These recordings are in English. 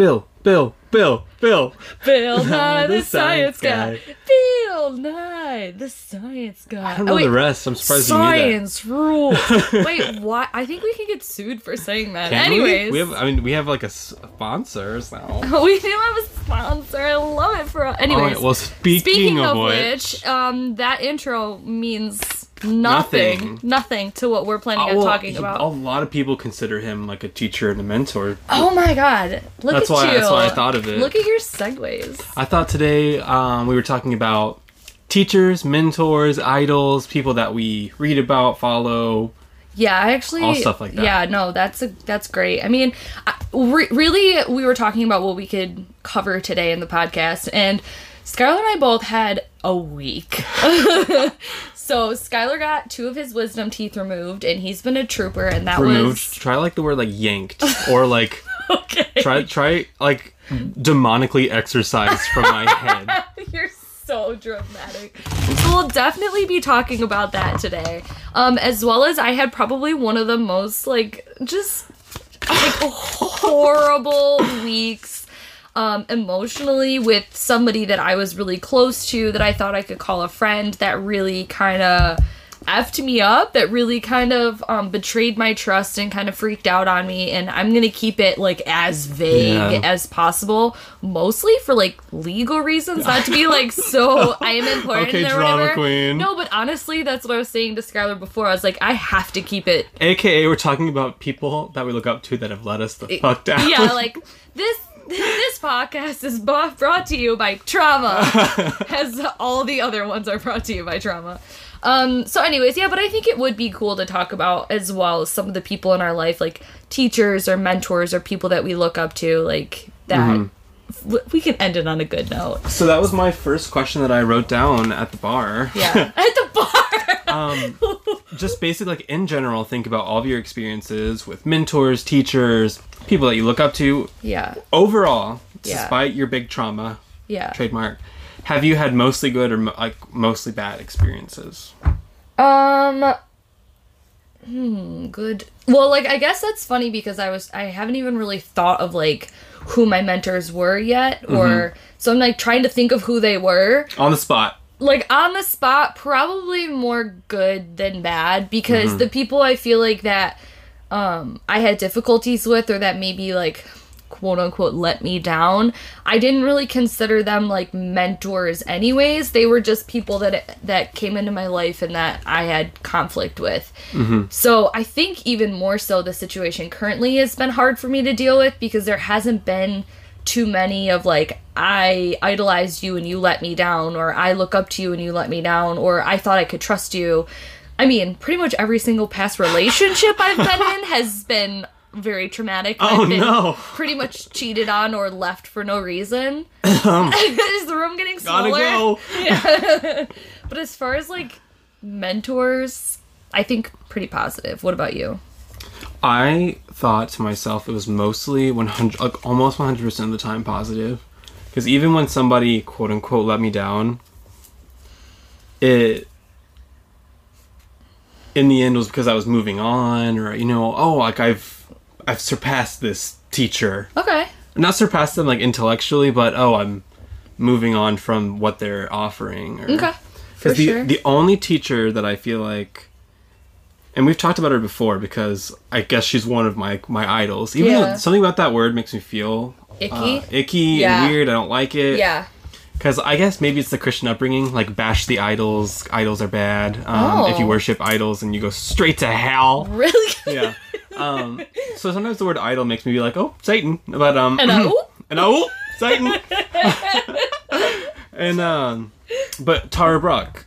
Bill, Bill, Bill, Bill. Bill Nye, the, The science, science guy. Bill Nye, the science guy. I don't know Oh, wait, the rest. I'm surprised you knew that. Science rule. wait, what? I think we can get sued for saying that. Can we? Anyways, we have. I mean, we have like a sponsor now. we do have a sponsor. I love it for. Anyways, Oh, well, speaking, speaking of, of which, which, um, that intro means nothing, Nothing. nothing, to what we're planning oh, on talking he- about. a lot of people consider him like a teacher and a mentor. Oh my god! Look That's at why- you. that's why I thought of it. Look at your segues. I thought today um, we were talking about teachers, mentors, idols, people that we read about, follow. Yeah, I actually All stuff like that. Yeah, no, that's a, that's great. I mean, I, re- really, we were talking about what we could cover today in the podcast, and Skylar and I both had a week. so Skylar got two of his wisdom teeth removed, and he's been a trooper, and that Removed. was Try like the word like yanked or like okay. try try like demonically exorcised from my head. You're so dramatic. So we'll definitely be talking about that today. Um, as well as I had probably one of the most like just like horrible weeks um emotionally with somebody that I was really close to that I thought I could call a friend that really kind of effed me up that really kind of um, betrayed my trust and kind of freaked out on me and i'm gonna keep it like as vague Yeah. as possible mostly for like legal reasons not to be like so i am important Okay, or drama whatever. queen. no but honestly that's what i was saying to skylar before i was like i have to keep it AKA, we're talking about people that we look up to that have let us the fuck down. yeah like this podcast is brought to you by trauma. As all the other ones are brought to you by trauma. Um so anyways yeah but i think it would be cool to talk about as well some of the people in our life like teachers or mentors or people that we look up to like that w- we can end it on a good note. So that was my first question that I wrote down at the bar. yeah. At the bar. Um, just basically like in general, think about all of your experiences with mentors, teachers, people that you look up to. yeah. Overall, Yeah. despite your big trauma, yeah trademark, have you had mostly good or like mostly bad experiences? Um hmm, good. Well, like I guess that's funny because I was I haven't even really thought of like who my mentors were yet or so I'm like trying to think of who they were. On the spot. Like on the spot probably more good than bad because the people I feel like that um I had difficulties with or that maybe like quote unquote let me down. I didn't really consider them like mentors anyways. They were just people that that came into my life and that i had conflict with. Mm-hmm. So i think even more so the situation currently has been hard for me to deal with because there hasn't been too many of like i idolized you and you let me down or i look up to you and you let me down or i thought i could trust you. I mean pretty much every single past relationship i've been in has been very traumatic Oh I've been no. pretty much cheated on or left for no reason. Um, Is the room getting smaller? Gotta smaller? go. But as far as like mentors, I think pretty positive. What about you? I thought to myself it was mostly 100, like almost 100% of the time positive. Because even when somebody, quote unquote, let me down, it, in the end, was because I was moving on, or, you know, oh, like I've, I've surpassed this teacher. Okay. Not surpassed them, like, intellectually, but, oh, I'm moving on from what they're offering. Or, Okay. For because the, sure. the only teacher that I feel like, and we've talked about her before because I guess she's one of my my idols. Even Yeah. though something about that word makes me feel Icky? uh, icky Yeah. and weird. I don't like it. yeah. Because I guess maybe it's the Christian upbringing, like bash the idols. Idols are bad. Um, If you Oh. worship idols, and you go straight to hell. Really? yeah. Um, so sometimes the word idol makes me be like, oh, Satan. But um, And oh, and oh, Satan. and um, but Tara Brach.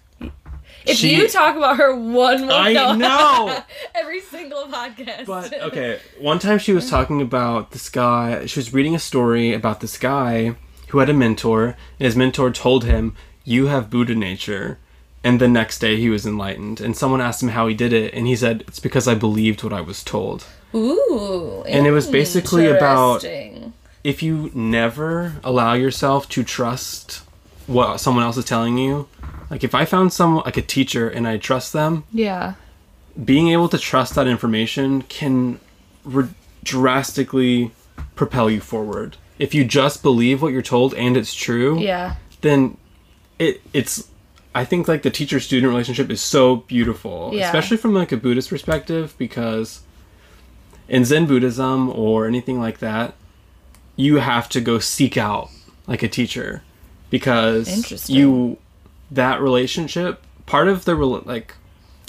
if she- you talk about her one more I no. know. every single podcast. But okay, one time she was talking about this guy. She was reading a story about this guy who had a mentor, and his mentor told him, "You have Buddha nature." And the next day he was enlightened, and someone asked him how he did it, and he said, "It's because I believed what I was told." Ooh. And it was basically about- If you never allow yourself to trust what someone else is telling you, like if I found someone like a teacher and I trust them, Yeah. being able to trust that information can re- drastically propel you forward. if you just believe what you're told and it's true, Yeah. then it it's I think like the teacher student relationship is so beautiful, Yeah. especially from like a Buddhist perspective because in Zen Buddhism or anything like that, you have to go seek out like a teacher because you that relationship part of the like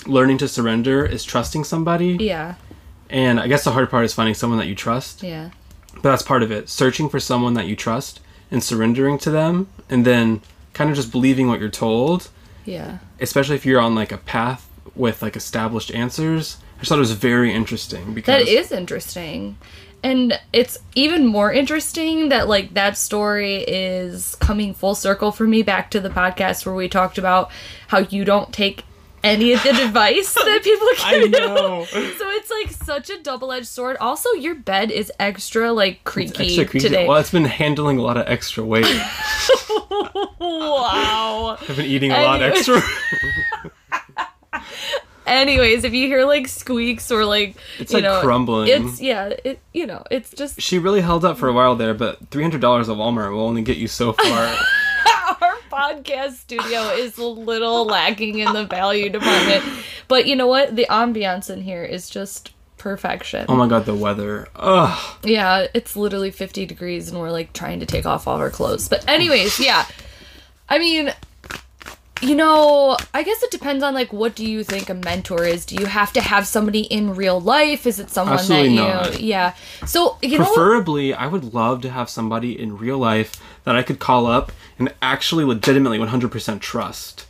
learning to surrender is trusting somebody Yeah. and I guess the hard part is finding someone that you trust Yeah. but that's part of it searching for someone that you trust and surrendering to them and then kind of just believing what you're told Yeah. especially if you're on like a path with like established answers i just thought it was very interesting because That is interesting. And it's even more interesting that like that story is coming full circle for me back to the podcast where we talked about how you don't take any of the advice that people I give know. you. So it's like such a double-edged sword. Also, your bed is extra like creaky, extra creaky. today. well it's been handling a lot of extra weight wow. i've been eating a lot extra Anyways, if you hear like squeaks or like It's, you like, know, crumbling. It's yeah, it you know, it's just she really held up for a while there but $300 at walmart will only get you so far podcast studio is a little lacking in the value department. But you know what? The ambiance in here is just perfection. oh my god the weather ugh Yeah, it's literally 50 degrees and we're like trying to take off all our clothes. But anyways, yeah. I mean, you know, I guess it depends on like what do you think a mentor is? Do you have to have somebody in real life? Is it someone Absolutely that you not. Yeah. So, you know Preferably, I would love to have somebody in real life that I could call up and actually legitimately 100% trust.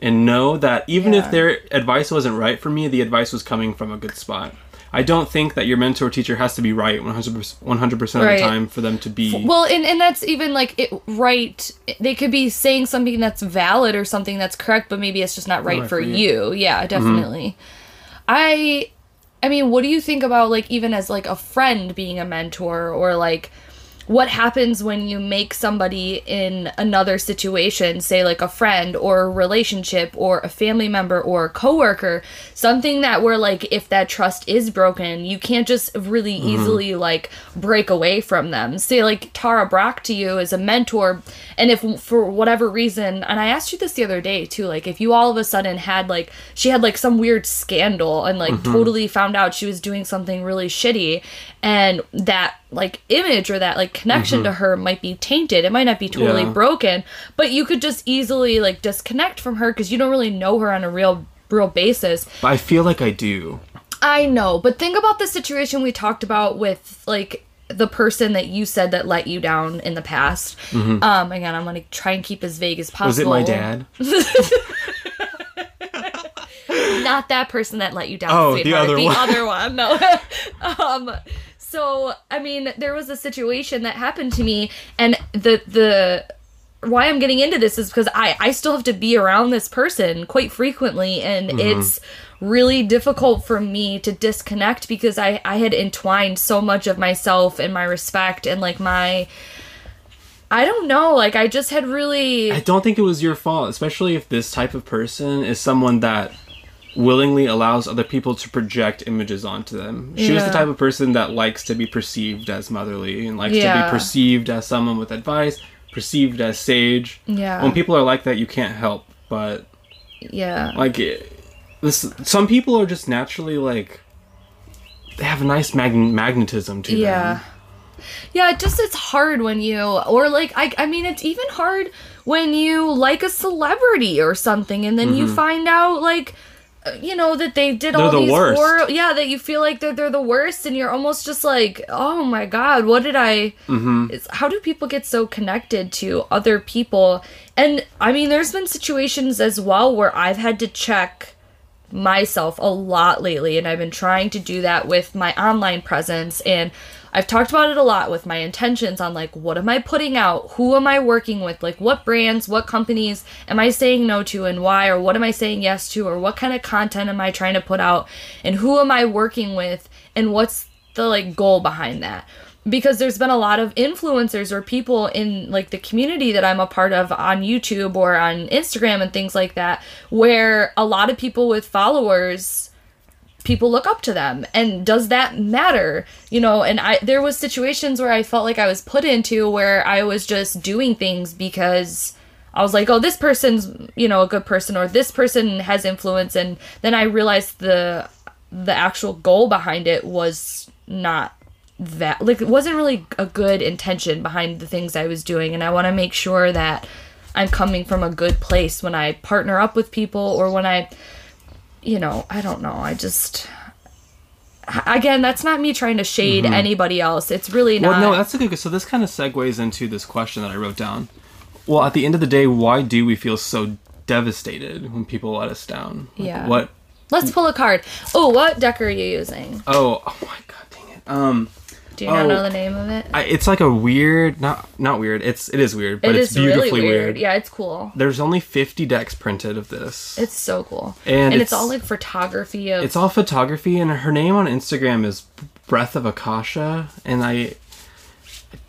And know that even Yeah. if their advice wasn't right for me, the advice was coming from a good spot. I don't think that your mentor teacher has to be right 100%, 100% of Right. the time for them to be. Well, and, and that's even like it right. They could be saying something that's valid or something that's correct, but maybe it's just not right right for for you. you. Yeah, mm-hmm. definitely. I, I mean, what do you think about like even as like a friend being a mentor or like what happens when you make somebody in another situation, say like a friend or a relationship or a family member or a coworker, something that where like if that trust is broken, you can't just really mm-hmm. easily like break away from them. Say like Tara Brach to you as a mentor, and if for whatever reason, and I asked you this the other day too, like if you all of a sudden had like she had like some weird scandal and like mm-hmm. totally found out she was doing something really shitty and that like image or that like connection to her might be tainted it might not be totally Yeah. broken but you could just easily like disconnect from her because you don't really know her on a real real basis But I feel like I do. i know but think about the situation we talked about with like the person that you said that let you down in the past um again i'm gonna try and keep as vague as Mm-hmm. Was it possible my dad? not that person that let you down. Oh, the other the one. other one. No. um. So I mean, there was a situation that happened to me, and the the why I'm getting into this is because I I still have to be around this person quite frequently, and Mm-hmm. it's really difficult for me to disconnect because I I had entwined so much of myself and my respect and like my. I don't know, like I just had really I don't think it was your fault, especially if this type of person is someone that willingly allows other people to project images onto them. She was the type of person that likes to be perceived as motherly and likes to be perceived as someone with advice, perceived as sage. Yeah. When people are like that, you can't help but yeah. like it, this. Some people are just naturally like they have a nice mag- magnetism to Yeah. them. Yeah, it just it's hard when you or like I I mean it's even hard when you like a celebrity or something and then you mm-hmm. find out like you know that they did all Mm-hmm. the these worst. horror yeah that you feel like they're they're the worst and you're almost just like oh my god what did I Mm-hmm. it's, how do people get so connected to other people and I mean there's been situations as well where I've had to check myself a lot lately and I've been trying to do that with my online presence and I've talked about it a lot with my intentions on like what am I putting out? Who am I working with? Like what brands, what companies am I saying no to and why or what am I saying yes to or what kind of content am I trying to put out and who am I working with and what's the like goal behind that? because there's been a lot of influencers or people in like the community that I'm a part of on YouTube or on Instagram and things like that where a lot of people with followers people look up to them? And does that matter? You know and i there was situations where i felt like i was put into where i was just doing things because i was like oh this person's you know a good person or this person has influence. And then i realized the the actual goal behind it was not that like it wasn't really a good intention behind the things i was doing. And i want to make sure that i'm coming from a good place when i partner up with people or when i you know, I don't know. I just again, that's not me trying to shade anybody else. It's really not. Mm-hmm. Well, no, that's a good. So this kind of segues into this question that I wrote down. Well, at the end of the day, why do we feel so devastated when people let us down? Like, Yeah. What? Let's pull a card. Oh, what deck are you using? Oh, oh my god, dang it. Um, Do you not Oh. know the oh, name of it? I, it's like a weird, not not weird. It's it is weird, but It it's is really beautifully weird. weird. Yeah, it's cool. There's only 50 decks printed of this. It's so cool. And And, it's, it's- all like photography of It's all photography, and her name on Instagram is Breath of Akasha, and I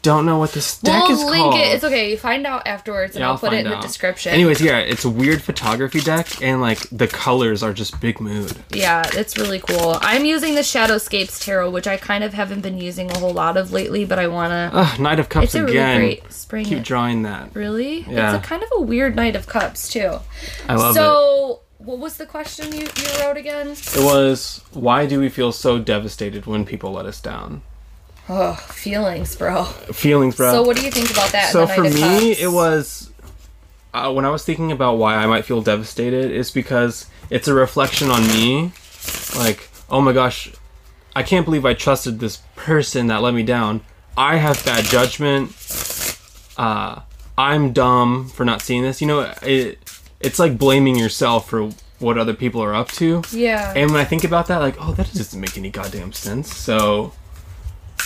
don't know what this deck We'll is link called. it. It's okay. You find out afterwards, and Yeah, I'll, put it in out. the description. Anyways, yeah, it's a weird photography deck, and like the colors are just big mood. Yeah, it's really cool. I'm using the Shadowscapes Tarot, which I kind of haven't been using a whole lot of lately, but I want to. Ugh, Knight of Cups It's a really again. great spring. Keep drawing that. Really? Yeah. It's a kind of a weird Knight of Cups, too. I love it. so, what was the question you, you wrote again? It was why do we feel so devastated when people let us down? Oh, feelings, bro. Feelings, bro. So, what do you think about that? so for me it was uh, when i was thinking about why i might feel devastated is because it's a reflection on me like oh my gosh i can't believe i trusted this person that let me down i have bad judgment uh, i'm dumb for not seeing this you know it, it's like blaming yourself for what other people are up to Yeah. and when I think about that, like, oh, that doesn't make any goddamn sense. So,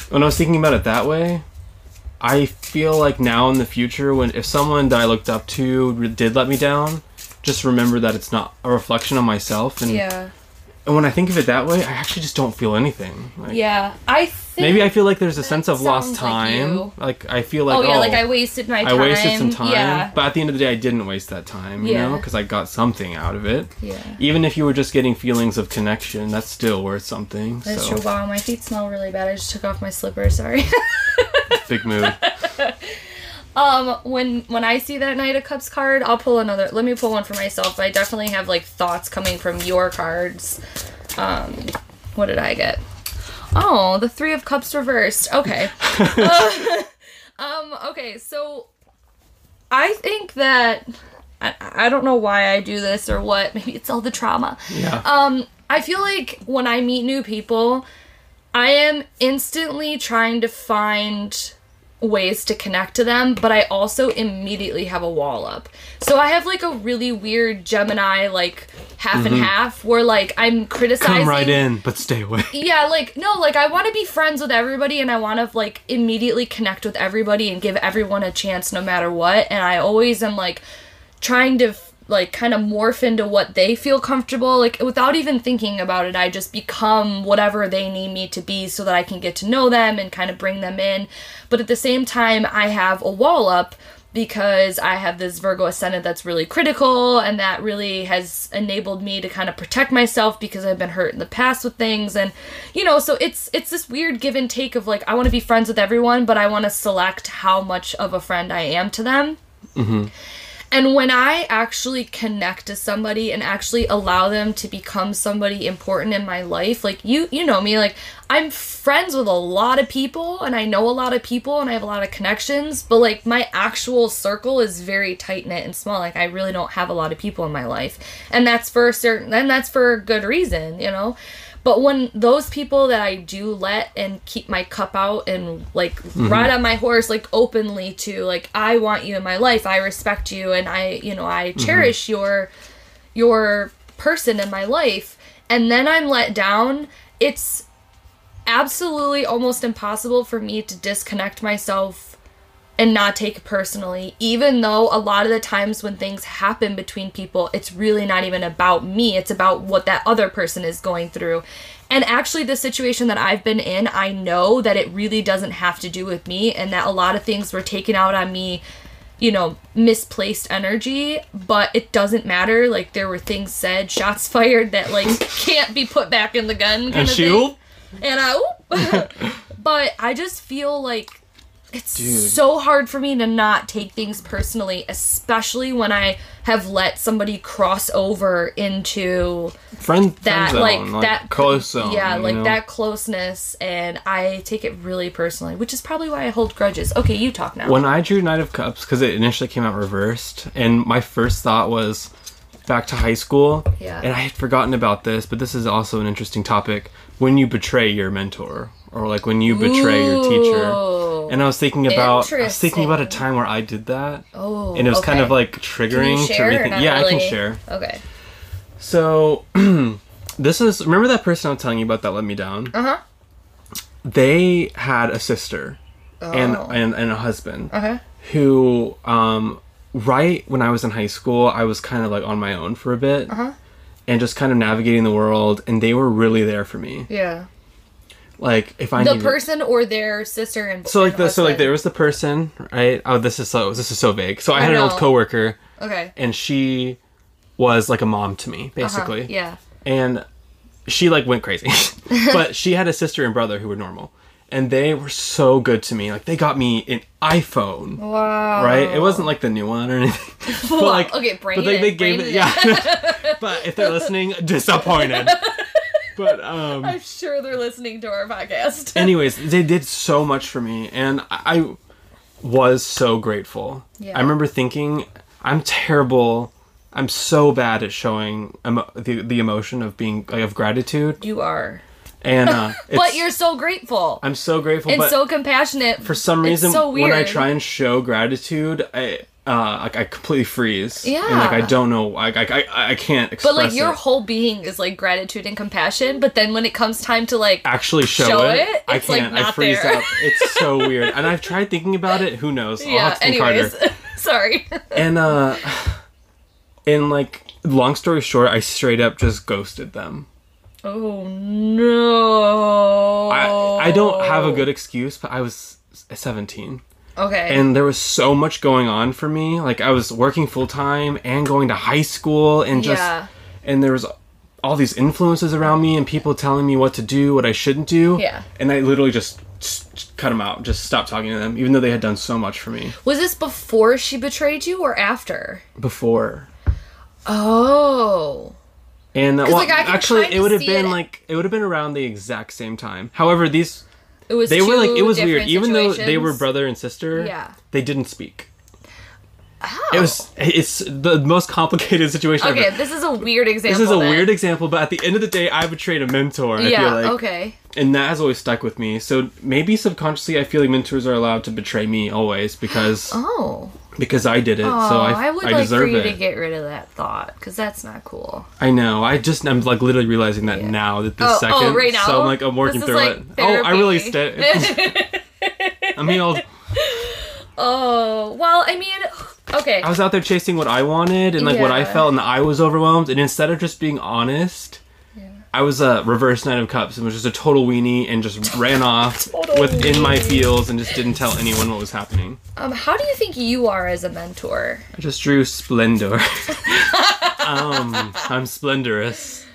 when I was thinking about it that way, I feel like now in the future, when if someone that I looked up to did let me down, just remember that it's not a reflection on myself. And, yeah. And when I think of it that way, I actually just don't feel anything. Like, Yeah. I think. Maybe I feel like there's a sense of lost like time. you. Like, I feel like Oh, yeah, like oh, I wasted my time. I wasted some time, Yeah. but at the end of the day, I didn't waste that time, you Yeah. know, because I got something out of it. Yeah. Even if you were just getting feelings of connection, that's still worth something. That's so, true. Wow, my feet smell really bad. I just took off my slippers. Sorry. big mood. um, when when I see that Knight of Cups card, I'll pull another. Let me pull one for myself. I definitely have like thoughts coming from your cards. Um, what did I get? Oh, the Three of Cups reversed. Okay. Uh, um. Okay. So, I think that I, I don't know why I do this or what. Maybe it's all the trauma. Yeah. Um, I feel like when I meet new people, I am instantly trying to find ways to connect to them, but I also immediately have a wall up. So I have like a really weird Gemini, like half and half, where like I'm criticizing. Mm-hmm. Come right in, but stay away. Yeah, like no, like I want to be friends with everybody and I want to like immediately connect with everybody and give everyone a chance no matter what. And I always am like trying to like kind of morph into what they feel comfortable like without even thinking about it. I just become whatever they need me to be so that I can get to know them and kind of bring them in. But at the same time, I have a wall up because I have this Virgo ascendant that's really critical and that really has enabled me to kind of protect myself because I've been hurt in the past with things and you know so it's it's this weird give and take of like I want to be friends with everyone but I want to select how much of a friend I am to them. Mm-hmm. And when I actually connect to somebody and actually allow them to become somebody important in my life, like you you know me, like I'm friends with a lot of people and I know a lot of people and I have a lot of connections, but like my actual circle is very tight knit and small. Like I really don't have a lot of people in my life. And that's for a certain and that's for a good reason, you know? But when those people that I do let and keep my cup out and like mm-hmm. ride on my horse like openly to like I want you in my life, I respect you and I you know I mm-hmm. cherish your your person in my life and then I'm let down, it's absolutely almost impossible for me to disconnect myself and not take it personally, even though a lot of the times when things happen between people, it's really not even about me. It's about what that other person is going through. And actually, the situation that I've been in, I know that it really doesn't have to do with me, and that a lot of things were taken out on me you know, misplaced energy, but it doesn't matter. Like there were things said, shots fired that like can't be put back in the gun. Kind And of she, thing. and I, but I just feel like it's Dude. so hard for me to not take things personally, especially when I have let somebody cross over into friend, that friend zone, like, like, that close zone. yeah like know? that closeness and i take it really personally which is probably why i hold grudges okay you talk now When I drew Knight of Cups, because it initially came out reversed, and my first thought was back to high school. Yeah. And I had forgotten about this, but this is also an interesting topic. When you betray your mentor, or like when you betray your teacher. And I was thinking about I was thinking about a time where I did that. oh And it was kind of like triggering to rethink. Yeah, I can share. okay So this is remember that person I was telling you about that let me down? uh-huh They had a sister and, Oh. and and a husband. okay who um right when I was in high school, I was kind of like on my own for a bit Uh-huh. And just kind of navigating the world and they were really there for me. yeah Like if I the needed person or their sister and So like the so like there was the person, right? Oh, this is so this is so vague. So I, I had an old coworker okay and she was like a mom to me, Uh-huh, basically. yeah And she like went crazy. but she had a sister and brother who were normal. And they were so good to me. Like they got me an iPhone. wow right? It wasn't like the new one or anything. but like, Okay, brain but they, it, they gave it, it. yeah. but if they're listening, disappointed. but um, i'm sure they're listening to our podcast anyways, they did so much for me, and I, I was so grateful. Yeah. I remember thinking, I'm terrible. I'm so bad at showing emo- the the emotion of being like, of gratitude, you are and uh, but you're so grateful I'm so grateful, and so compassionate for some reason so when I try and show gratitude, I uh like I completely freeze. Yeah. And like I don't know I I I, I can't express But like your it. whole being is like gratitude and compassion. But then when it comes time to like, actually show, show it, it, I it's, like, can't. I freeze there. up. It's so weird. And I've tried thinking about it. Who knows? I'll yeah. have to think Anyways, harder. sorry. And uh and like long story short, I straight up just ghosted them. Oh no. I I don't have a good excuse, but I was 17. Okay. and there was so much going on for me like i was working full-time and going to high school and just Yeah. and there was all these influences around me and people telling me what to do what i shouldn't do Yeah. and i literally just cut them out just stopped talking to them even though they had done so much for me was this before she betrayed you or after? before Oh. And uh, well, like, actually it would have been it- like it would have been around the exact same time however these It was. they were like it was weird different even though they were brother and sister Yeah. they didn't speak Oh. it was it's the most complicated situation ever. Okay, this is a weird example. This is a then. weird example, but at the end of the day, I betrayed a mentor. I Yeah. feel like, okay. and that has always stuck with me. So maybe subconsciously, I feel like mentors are allowed to betray me always because Oh. Because I did it. Oh, so I, I, would I like for you it. to get rid of that thought because that's not cool. I know. I just I'm like literally realizing that Yeah. now that this Oh, oh, second. right now? So I'm like I'm working through like it. Oh, I really therapy. st- I'm healed. Oh well, I mean, okay. I was out there chasing what I wanted and like what I felt, and I was overwhelmed. And instead of just being honest, I was a reverse Knight of Cups and was just a total weenie and just ran off Total within my weenie. feels and just didn't tell anyone what was happening. Um, how do you think you are as a mentor? I just drew splendor. um, I'm splendorous.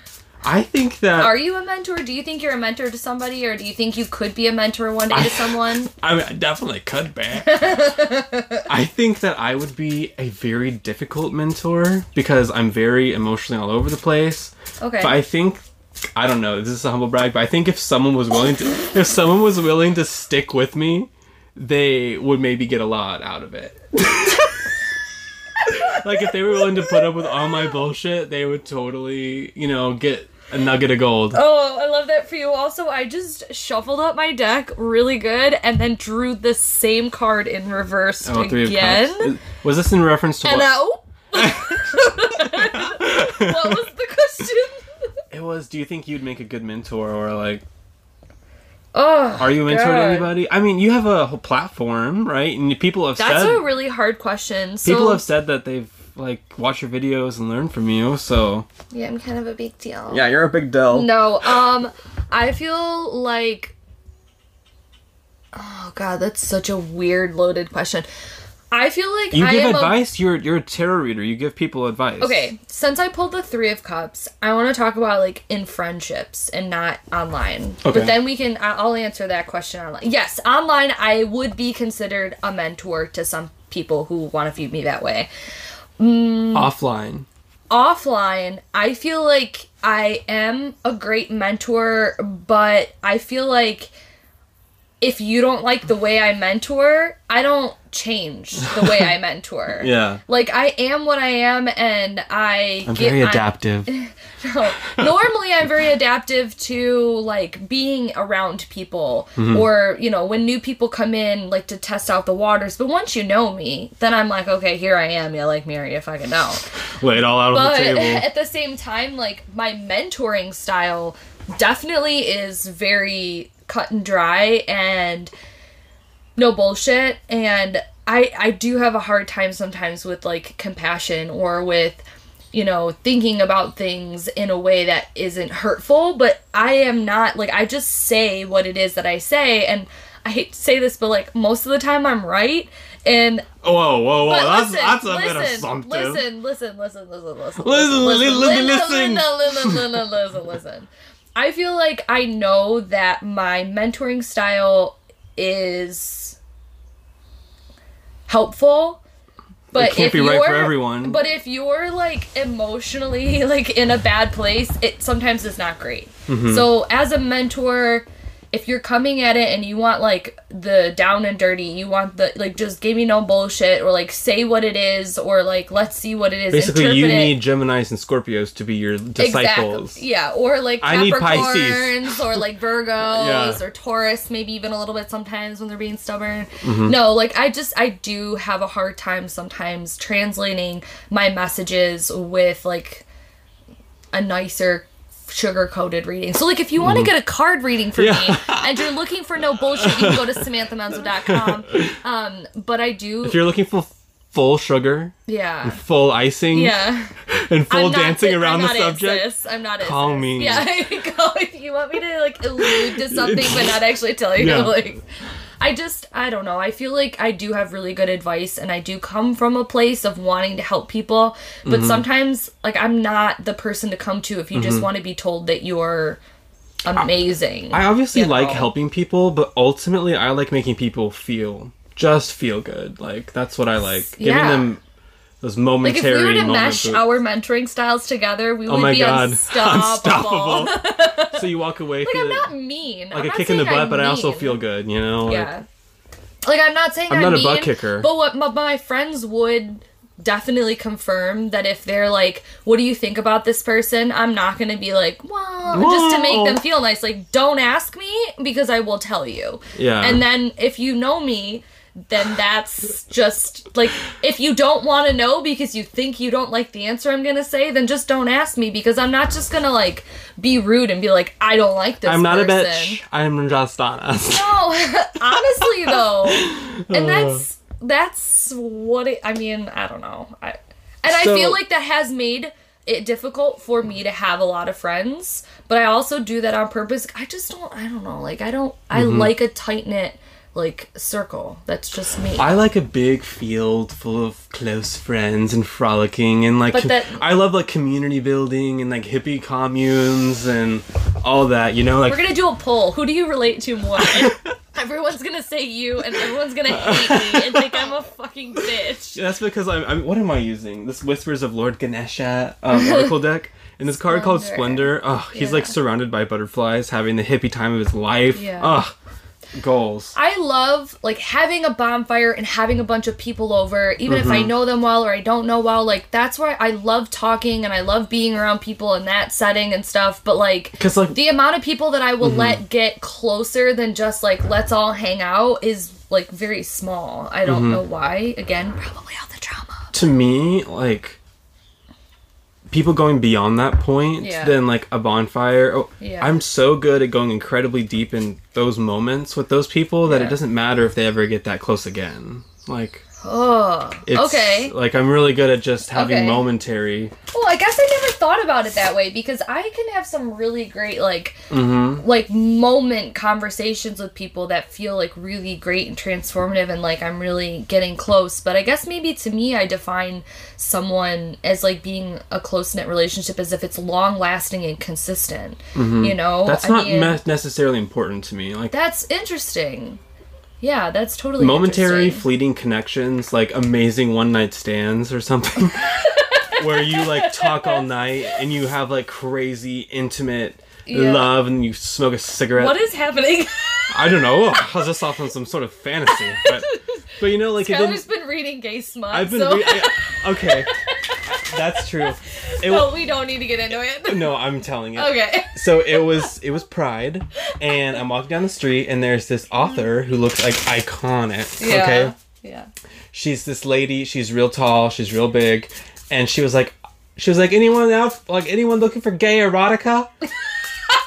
I think that Are you a mentor? Do you think you're a mentor to somebody, or do you think you could be a mentor one day to someone? I, mean, I definitely could be. I think that I would be a very difficult mentor because I'm very emotionally all over the place. Okay. But I think I don't know. This is a humble brag, but I think if someone was willing to, if someone was willing to stick with me, they would maybe get a lot out of it. like if they were willing to put up with all my bullshit, they would totally, you know, get a nugget of gold. Oh, I love that for you. Also, I just shuffled up my deck really good and then drew the same card in reverse Oh, again. cups. Uh, was this in reference to And what? now, oh. what was the question? It was. Do you think you'd make a good mentor, or like, Oh, are you a mentor God. anybody? I mean, you have a whole platform, right? And people have said. That's said a really hard question. So, people have said that they've like watched your videos and learned from you. So yeah, I'm kind of a big deal. yeah, you're a big deal. No, um, I feel like. Oh god, that's such a weird loaded question. I feel like You I give am a- advice. You're you're a tarot reader. You give people advice. Okay, since I pulled the Three of Cups, I want to talk about like in friendships and not online. Okay. But then we can, I'll answer that question online. Yes, online, I would be considered a mentor to some people who want to view me that way. Mm. Offline. Offline, I feel like I am a great mentor, but I feel like if you don't like the way I mentor, I don't change the way I mentor. Yeah. Like I am what I am, and I I'm get- very I'm- adaptive. no. Normally, I'm very adaptive to like being around people, Mm-hmm. or you know, when new people come in, like to test out the waters. But once you know me, then I'm like, okay, here I am. You like me or you fucking don't. Lay it all out on the table. at the same time, like my mentoring style definitely is very cut and dry and no bullshit. And I I do have a hard time sometimes with like compassion or with you know thinking about things in a way that isn't hurtful. But I am not like I just say what it is that I say and. I hate to say this, but like most of the time I'm right, and Whoa, whoa, whoa! That's listen, that's a listen, bit assumptive. Listen, listen, listen, listen, listen, Listen, li- li- listen. listen, listen, listen, listen, listen. I feel like I know that my mentoring style is helpful, but It can't if be right for everyone. But if you're like emotionally like in a bad place, it sometimes is not great. Mm-hmm. So as a mentor, if you're coming at it and you want like the down and dirty, you want the like just give me no bullshit or like say what it is or like let's see what it is. Basically, you it. need Geminis and Scorpios to be your disciples. Exactly. Yeah, or like I need Pisces. Capricorns or like Virgos Yeah. or Taurus, maybe even a little bit sometimes when they're being stubborn. Mm-hmm. No, like I just I do have a hard time sometimes translating my messages with like a nicer sugar coated reading. So like if you want to get a card reading for Mm-hmm. Yeah. me and you're looking for no bullshit, you can go to samanthamenzo.com. Um but I do If you're looking for full sugar, yeah. full icing, Yeah. and full dancing it- around I'm the not subject, sis. I'm not it, call sis. me. Yeah, go if you want me to like allude to something but not actually tell you. Yeah. Like, I just I don't know. I feel like I do have really good advice, and I do come from a place of wanting to help people. But Mm-hmm. sometimes, like, I'm not the person to come to if you just want to be told that you're amazing. I obviously you like know? helping people, but ultimately, I like making people feel just feel good. Like that's what I like, giving Yeah. them those Like if we were to mesh of- our mentoring styles together, we oh would be god, unstoppable. unstoppable! so you walk away like I'm not mean. like I'm a kick in the butt, I'm but I also feel good. You know? Like, Yeah. Like I'm not saying I'm not a butt kicker. But what my, my friends would definitely confirm that if they're like, "What do you think about this person?" I'm not gonna be like, "Well," just to make them feel nice. Like, don't ask me because I will tell you. Yeah. And then if you know me. Then that's just like if you don't want to know because you think you don't like the answer I'm gonna say, then just don't ask me because I'm not just gonna like be rude and be like I don't like this. I'm not a bitch. I'm just honest. No, honestly though, Uh. and that's that's what it. I mean, I don't know. I and I feel like that has made it difficult for me to have a lot of friends, but I also do that on purpose. I just don't. I don't know. Like I don't. I Mm-hmm. like a tight knit like circle. That's just me. I like a big field full of close friends and frolicking and like But that- I love like community building and like hippie communes and all that. You know, like We're gonna do a poll. Who do you relate to more? Everyone's gonna say you, and everyone's gonna hate me and think I'm a fucking bitch. That's because I'm, I'm. What am I using? This Whispers of Lord Ganesha um, Oracle deck. In this card called Splendor. Oh, he's like surrounded by butterflies, having the hippie time of his life. Yeah. Ugh, goals. I love like having a bonfire and having a bunch of people over, even if I Mm-hmm. know them well or I don't know well. Like that's why I love talking and I love being around people in that setting and stuff. But like, because like- the amount of people that I will Mm-hmm. let get closer than just like let's all hang out is like very small. I Mm-hmm. don't know why. Again, probably all the drama. to me, like people going beyond that point Yeah. than like a bonfire. Oh, Yeah. I'm so good at going incredibly deep in those moments with those people that Yeah. it doesn't matter if they ever get that close again. Like Oh, It's, okay. Like I'm really good at just having Okay. momentary. Well, I guess I never thought about it that way because I can have some really great like Mm-hmm. like moment conversations with people that feel like really great and transformative and like I'm really getting close. But I guess maybe to me I define someone as like being a close knit relationship as if it's long lasting and consistent. You know? Mm-hmm. That's I not mean, me- necessarily important to me. Like That's interesting. Yeah, that's totally momentary, fleeting connections, like amazing one night stands or something, where you like talk all night and you have like crazy intimate Yeah. love and you smoke a cigarette. What is happening? I don't know. I was just off on some sort of fantasy, but but you know, like it Tyler's didn't. been reading gay smut. I've been so re- I- okay. That's true. It well, we don't need to get into it. no, I'm telling it. Okay. So it was it was Pride, and I'm walking down the street, and there's this author who looks like iconic. Yeah. Okay, Yeah. she's this lady. She's real tall. She's real big, and she was like, she was like, anyone else like anyone looking for gay erotica?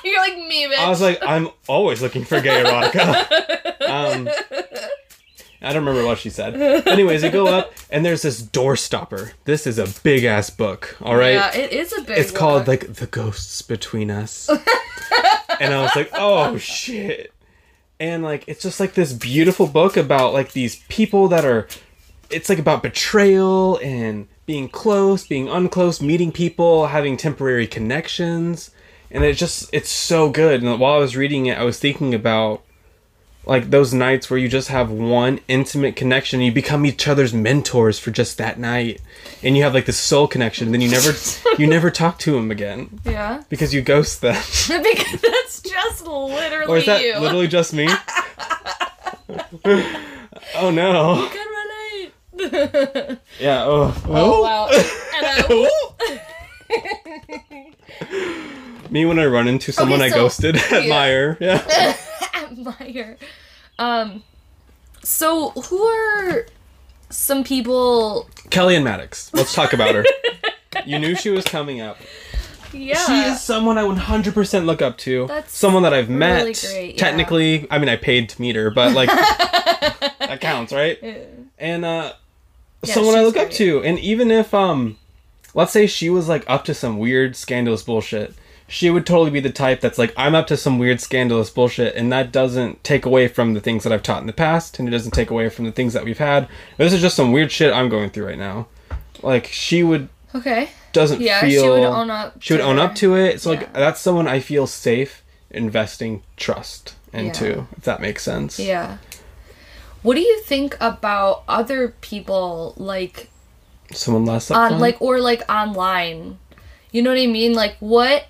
You're like me, bitch. I was like, I'm always looking for gay erotica. Um, I don't remember what she said. Anyways, you go up, and there's this door stopper. This is a big ass book. All right. Yeah, it is a big. it's called like the ghosts between us and i was like oh shit and like it's just like this beautiful book about like these people that are it's like about betrayal and being close being unclose meeting people having temporary connections and it just it's so good and while i was reading it i was thinking about like those nights where you just have one intimate connection you become each other's mentors for just that night. And you have like this soul connection and then you never you never talk to them again. Yeah, because you ghost them. Because that's just literally or is that you. literally just me? Oh no. Good run yeah oh, Oh wow. and I, me when i run into someone Okay, i so- ghosted admire yeah admire. Um. So who are some people? Kelly-Ann Maddox let's talk about her you knew she was coming up Yeah. She is someone I 100% look up to. That's someone that I've met. really great, yeah. Technically, I mean, I paid to meet her, but like that counts, right? Yeah. And uh, Yeah, someone I look up to. And even if um, let's say she was like up to some weird scandalous bullshit, she would totally be the type that's like, I'm up to some weird scandalous bullshit, and that doesn't take away from the things that I've taught in the past, and it doesn't take away from the things that we've had. This is just some weird shit I'm going through right now. Like she would Okay. doesn't feel. Yeah, feel she would own up. she would to own her. up to it. So like that's someone I feel safe investing trust into, Yeah. if that makes sense. Yeah. What do you think about other people like Someone less on like or like online? You know what I mean? Like what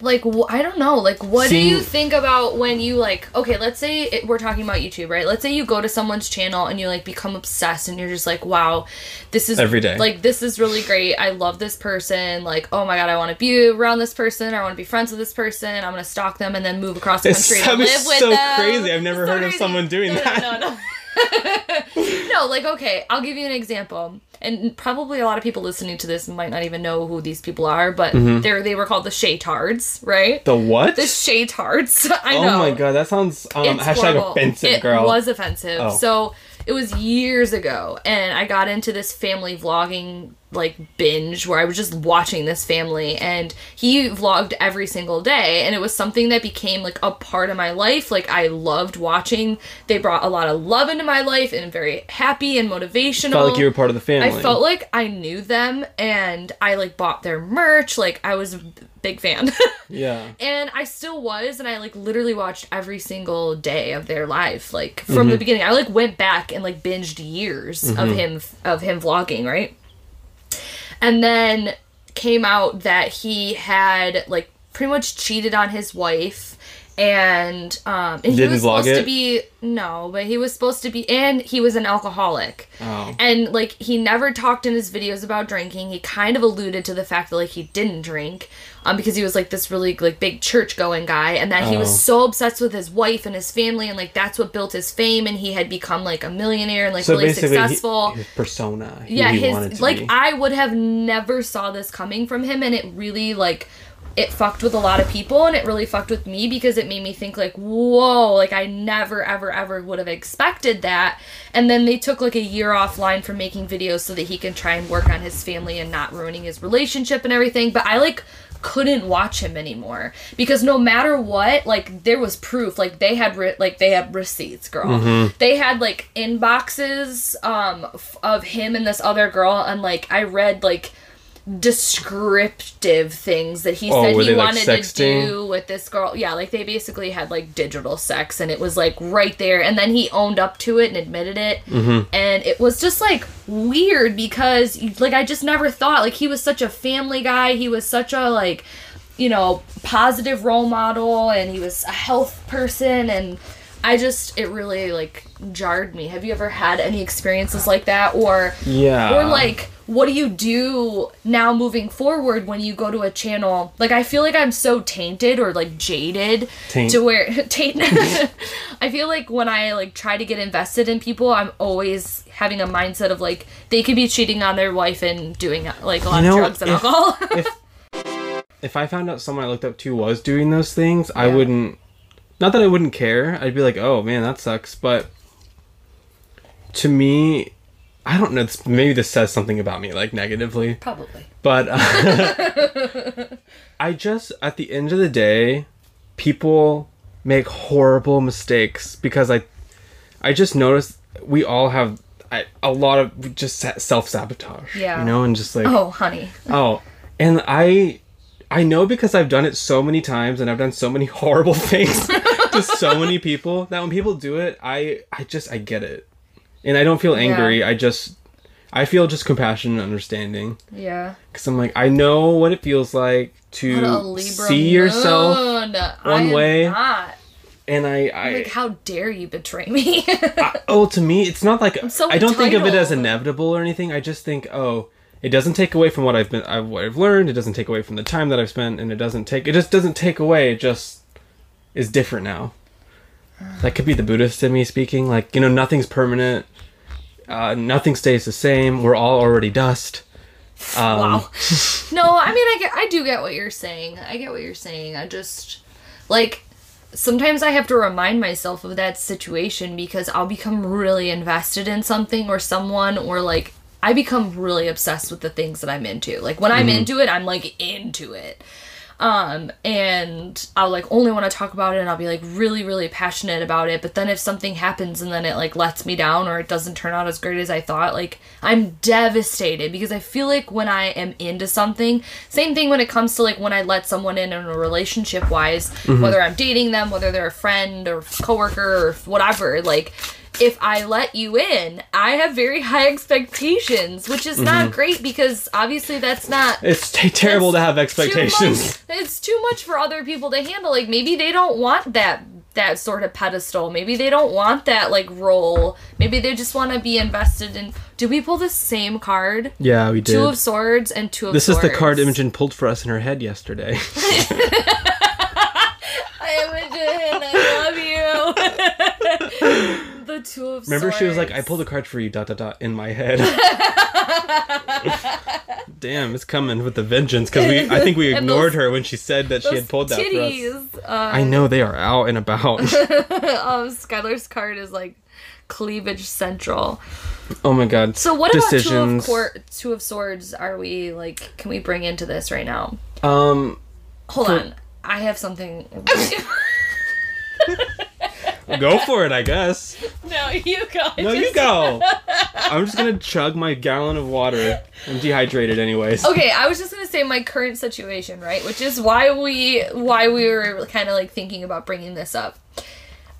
like wh- I don't know. Like what do you think about when you like okay, let's say it, we're talking about YouTube, right? Let's say you go to someone's channel and you like become obsessed and you're just like, "Wow, this is Every day. Like this is really great. I love this person. Like, oh my god, I want to be around this person. I want to be friends with this person. I'm going to stalk them and then move across the country to live is with so them." crazy. I've never It's so heard of someone doing no, that. No, no. no, like okay, I'll give you an example. And probably a lot of people listening to this might not even know who these people are, but Mm-hmm. they're they were called the Shaytards, right? the what? The Shaytards. I know. oh my god, that sounds um, It's hashtag horrible. offensive, it girl. was offensive. Oh. So it was years ago, and I got into this family vlogging like binge where I was just watching this family, and he vlogged every single day, and it was something that became like a part of my life. Like I loved watching. They brought a lot of love into my life, and very happy and motivational. Felt like you were part of the family. I felt like I knew them, and I like bought their merch. Like I was a big fan. yeah. and I still was, and I like literally watched every single day of their life, like from the mm-hmm. beginning. I like went back and like binged years of mm-hmm. him of him vlogging, right? And then came out that he had like pretty much cheated on his wife. And um and he was supposed it? to be no, but he was supposed to be and he was an alcoholic. Oh. And like he never talked in his videos about drinking. He kind of alluded to the fact that like he didn't drink, um, because he was like this really like big church going guy, and that he Oh. was so obsessed with his wife and his family, and like that's what built his fame, and he had become like a millionaire and like So really basically, he- successful. his persona. yeah, he his like be. I would have never saw this coming from him, and it really like it fucked with a lot of people and it really fucked with me because it made me think like whoa like i never ever ever would have expected that. And then they took like a year offline from making videos so that he can try and work on his family and not ruining his relationship and everything. But i like couldn't watch him anymore because no matter what like there was proof. Like they had re- like they had receipts girl. They had like inboxes um f- of him and this other girl. And like i read like descriptive things that he Oh, said he they, like, wanted to do with this girl. Yeah, like they basically had like digital sex and it was like right there and then he owned up to it and admitted it. Mm-hmm. And it was just like weird because like I just never thought like he was such a family guy. He was such a like you know, positive role model and he was a health person and I just it really like jarred me. Have you ever had any experiences like that or Yeah. or like what do you do now moving forward when you go to a channel like i feel like i'm so tainted or like jaded Taint. to where taint i feel like when i like try to get invested in people i'm always having a mindset of like they could be cheating on their wife and doing like a lot You know, of drugs and if- alcohol if if I found out someone I looked up to was doing those things, I Yeah. wouldn't. Not that I wouldn't care. I'd be like, oh man, that sucks. But to me, I don't know. This, maybe this says something about me, like negatively. probably But uh, I just, at the end of the day, people make horrible mistakes because I, I just noticed we all have I, a lot of just self sabotage. Yeah. You know, and just like oh honey Oh, and I I know because I've done it so many times and I've done so many horrible things to so many people that when people do it, I I just I get it. And I don't feel angry. I just I feel just compassion and understanding yeah cuz I'm like I know what it feels like to see yourself moon. One way. not. and I I, like how dare you betray me I oh to me it's not like so I don't think of it as inevitable or anything. I just think oh it doesn't take away from what I've been I've, what I've learned. It doesn't take away from the time that I've spent, and it doesn't take it just doesn't take away. It just is different now. That could be the Buddhist in me speaking. Like you know, nothing's permanent. Uh, nothing stays the same. We're all already dust. Um, Wow. no, I mean, I get, I do get what you're saying. I get what you're saying. I just like sometimes I have to remind myself of that situation because I'll become really invested in something or someone or like I become really obsessed with the things that I'm into. Like when I'm into it, I'm like into it. Um and I'll like only want to talk about it and I'll be like really really passionate about it, but then if something happens and then it like lets me down or it doesn't turn out as great as I thought, like I'm devastated because I feel like when I am into something, same thing when it comes to like when I let someone in in a relationship wise, whether I'm dating them, whether they're a friend or coworker or whatever, like if I let you in, I have very high expectations, which is not mm-hmm. great because obviously that's not It's t- terrible to have that's too expectations. much- it's too much for other people to handle. Like maybe they don't want that that sort of pedestal. Maybe they don't want that like role. Maybe they just want to be invested in. Did we pull the same card? Yeah, we did. Two of swords and two of this is the card Imogen pulled for us in her head yesterday. I Imogen, I love you. the two of swords. Remember, swords. she was like, "I pulled a card for you." Dot dot dot in my head. Damn, it's coming with the vengeance because we. I think we ignored those- her when she said that she had pulled that for us. titties. Uh, I know they are out and about. um, Skylar's card is like cleavage central. oh my god. So what about two of decisions? court, two of swords? Are we like? Can we bring into this right now? Um, Hold For- on, I have something. Go for it, I guess. no, you go. No, you go. I'm just gonna chug my gallon of water. I'm dehydrated, anyways. Okay, I was just gonna say my current situation, right? Which is why we why we were kind of like thinking about bringing this up.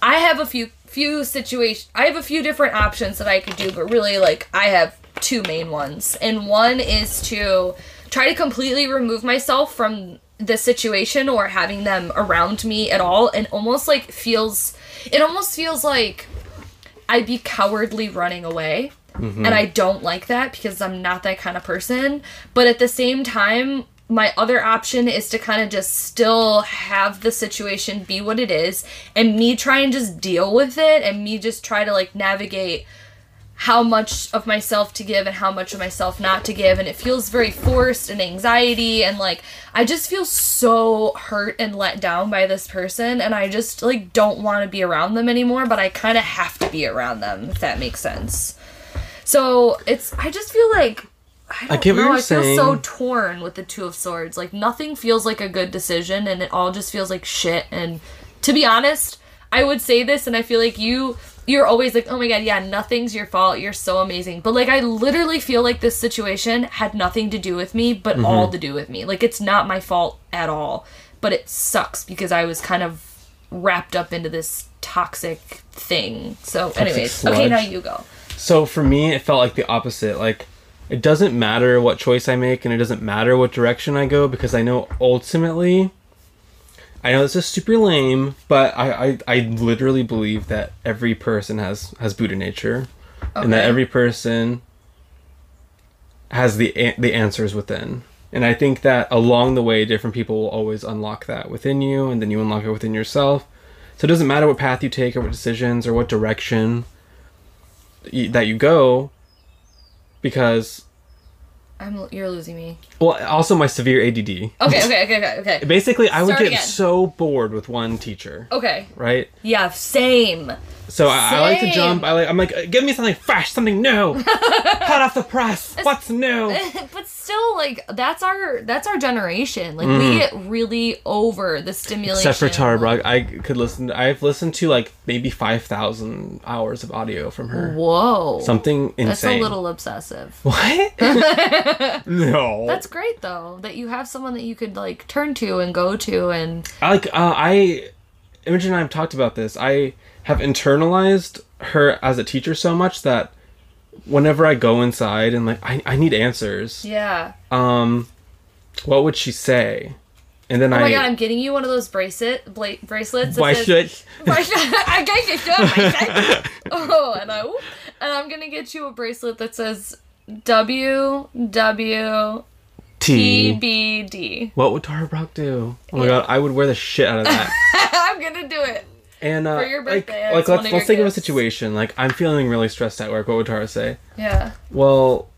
I have a few few situation. I have a few different options that I could do, but really, like I have two main ones, and one is to try to completely remove myself from the situation or having them around me at all, and almost like feels. It almost feels like I'd be cowardly running away. And I don't like that because I'm not that kind of person. But at the same time, my other option is to kind of just still have the situation be what it is and me try and just deal with it and me just try to like navigate how much of myself to give and how much of myself not to give and it feels very forced and anxiety and like I just feel so hurt and let down by this person and I just like don't want to be around them anymore but I kind of have to be around them if that makes sense. So it's I just feel like I, don't get what know, I feel so torn with the two of swords. Like nothing feels like a good decision and it all just feels like shit and to be honest, I would say this and I feel like you you're always like, "Oh my god, yeah, nothing's your fault. You're so amazing." But like I literally feel like this situation had nothing to do with me, but Mm-hmm. all to do with me. Like it's not my fault at all, but it sucks because I was kind of wrapped up into this toxic thing. So, anyways, okay, now you go. So for me, it felt like the opposite. Like, it doesn't matter what choice I make, and it doesn't matter what direction I go because I know ultimately. I know this is super lame, but I, I, I literally believe that every person has has Buddha nature, and that every person has the a- the answers within. And I think that along the way, different people will always unlock that within you, and then you unlock it within yourself. So it doesn't matter what path you take, or what decisions, or what direction y- that you go, because I'm you're losing me. well, also my severe ADD. Okay, okay, okay, okay, okay. Basically, I would get again. so bored with one teacher, Okay. right? Yeah, same. So I, I like to jump. I like. I'm like, "Uh, give me something fresh, something new, hot off the press. What's new? but still like that's our that's our generation. Like we get really over the stimulation. Mm. Except for Tara Brach, I could listen. I've listened to like maybe five thousand hours of audio from her. Whoa. Something insane. that's a little obsessive. What? no. That's great though that you have someone that you could like turn to and go to and I like. Uh, I, Imogen and I have talked about this. I have internalized her as a teacher so much that whenever I go inside and like I, I need answers. yeah. Um, what would she say? And then Oh I. my god, I'm getting you one of those bracelet bla- bracelets. why says- should? Why should I get you a bracelet? Oh, and I and I'm gonna get you a bracelet that says W W T. B D. What would Tara Brach do? Oh my god, I would wear the shit out of that. I'm gonna do it. And uh, For your like, birthday, like one let's let's think of a situation. Like I'm feeling really stressed at work. What would Tara say? Yeah. Well,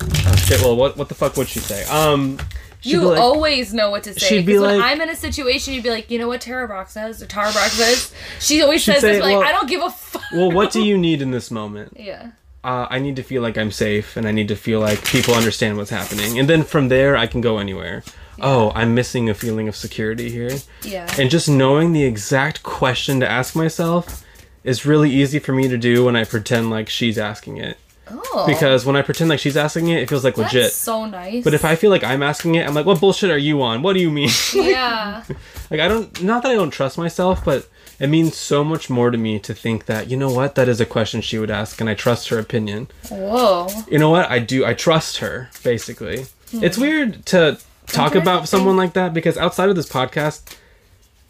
oh shit. Well, what what the fuck would she say? Um, You like, always know what to say. she'd be Because when like- I'm in a situation, you'd be like, you know what Tara Brach says or Tara Brach says. She always says say, this, like, I don't give a fuck. well, what do you need in this moment? Yeah. Uh, I need to feel like I'm safe, and I need to feel like people understand what's happening, and then from there I can go anywhere. Oh, I'm missing a feeling of security here. Yeah. And just knowing the exact question to ask myself is really easy for me to do when I pretend like she's asking it. oh. Because when I pretend like she's asking it, it feels like that's legit. so nice. But if I feel like I'm asking it, I'm like, what bullshit are you on? What do you mean? yeah. like, I don't, not that I don't trust myself, but it means so much more to me to think that, you know what, that is a question she would ask, and I trust her opinion. Whoa. You know what, I do, I trust her, basically. It's hmm. weird to talk about someone like that because outside of this podcast,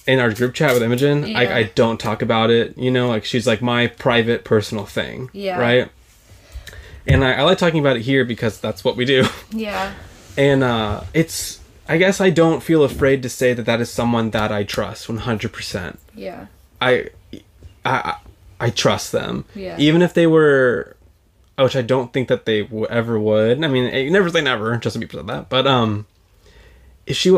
in our group chat with Imogen, Yeah. I, I don't talk about it. You know, like she's like my private, personal thing. Yeah. Right? And I, I like talking about it here because that's what we do. Yeah. and uh it's i guess i don't feel afraid to say that that is someone that i trust 100% Yeah. i i i trust them Yeah. even if they were which i don't think that they w- ever would i mean eh, never say never just to be said that but um she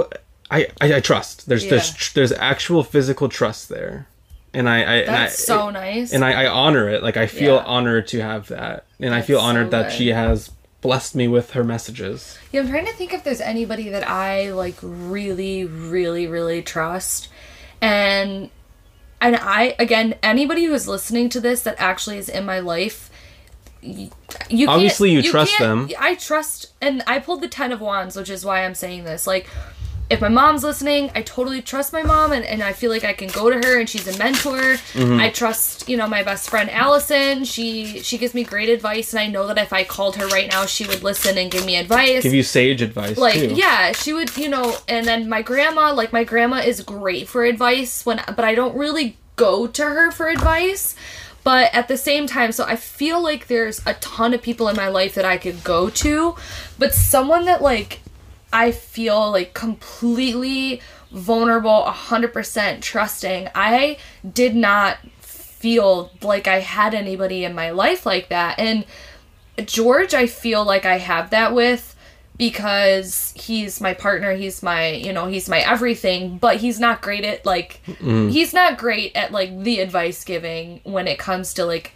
I, I i trust there's there's Yeah. tr- there's actual physical trust there and i i and I, That's so nice. and I, I honor it. Like I feel Yeah. honored to have that, and I feel That's so honored that she has blessed me with her messages. Yeah, I'm trying to think if there's anybody that I like really, really, really trust. And and I again, anybody who's listening to this that actually is in my life, you Obviously you trust them. I trust, and I pulled the Ten of Wands, which is why I'm saying this. Like, if my mom's listening, I totally trust my mom, and, and I feel like I can go to her, and she's a mentor. Mm-hmm. I trust, you know, my best friend Allison. She she gives me great advice, and I know that if I called her right now, she would listen and give me advice Give you sage advice like too. yeah she would you know and then my grandma like my grandma is great for advice when but i don't really go to her for advice but at the same time so i feel like there's a ton of people in my life that i could go to but someone that like i feel like completely vulnerable 100% trusting i did not feel like I had anybody in my life like that. And George, I feel like I have that with because he's my partner, he's my, you know, he's my everything, but he's not great at like he's not great at like the advice giving when it comes to like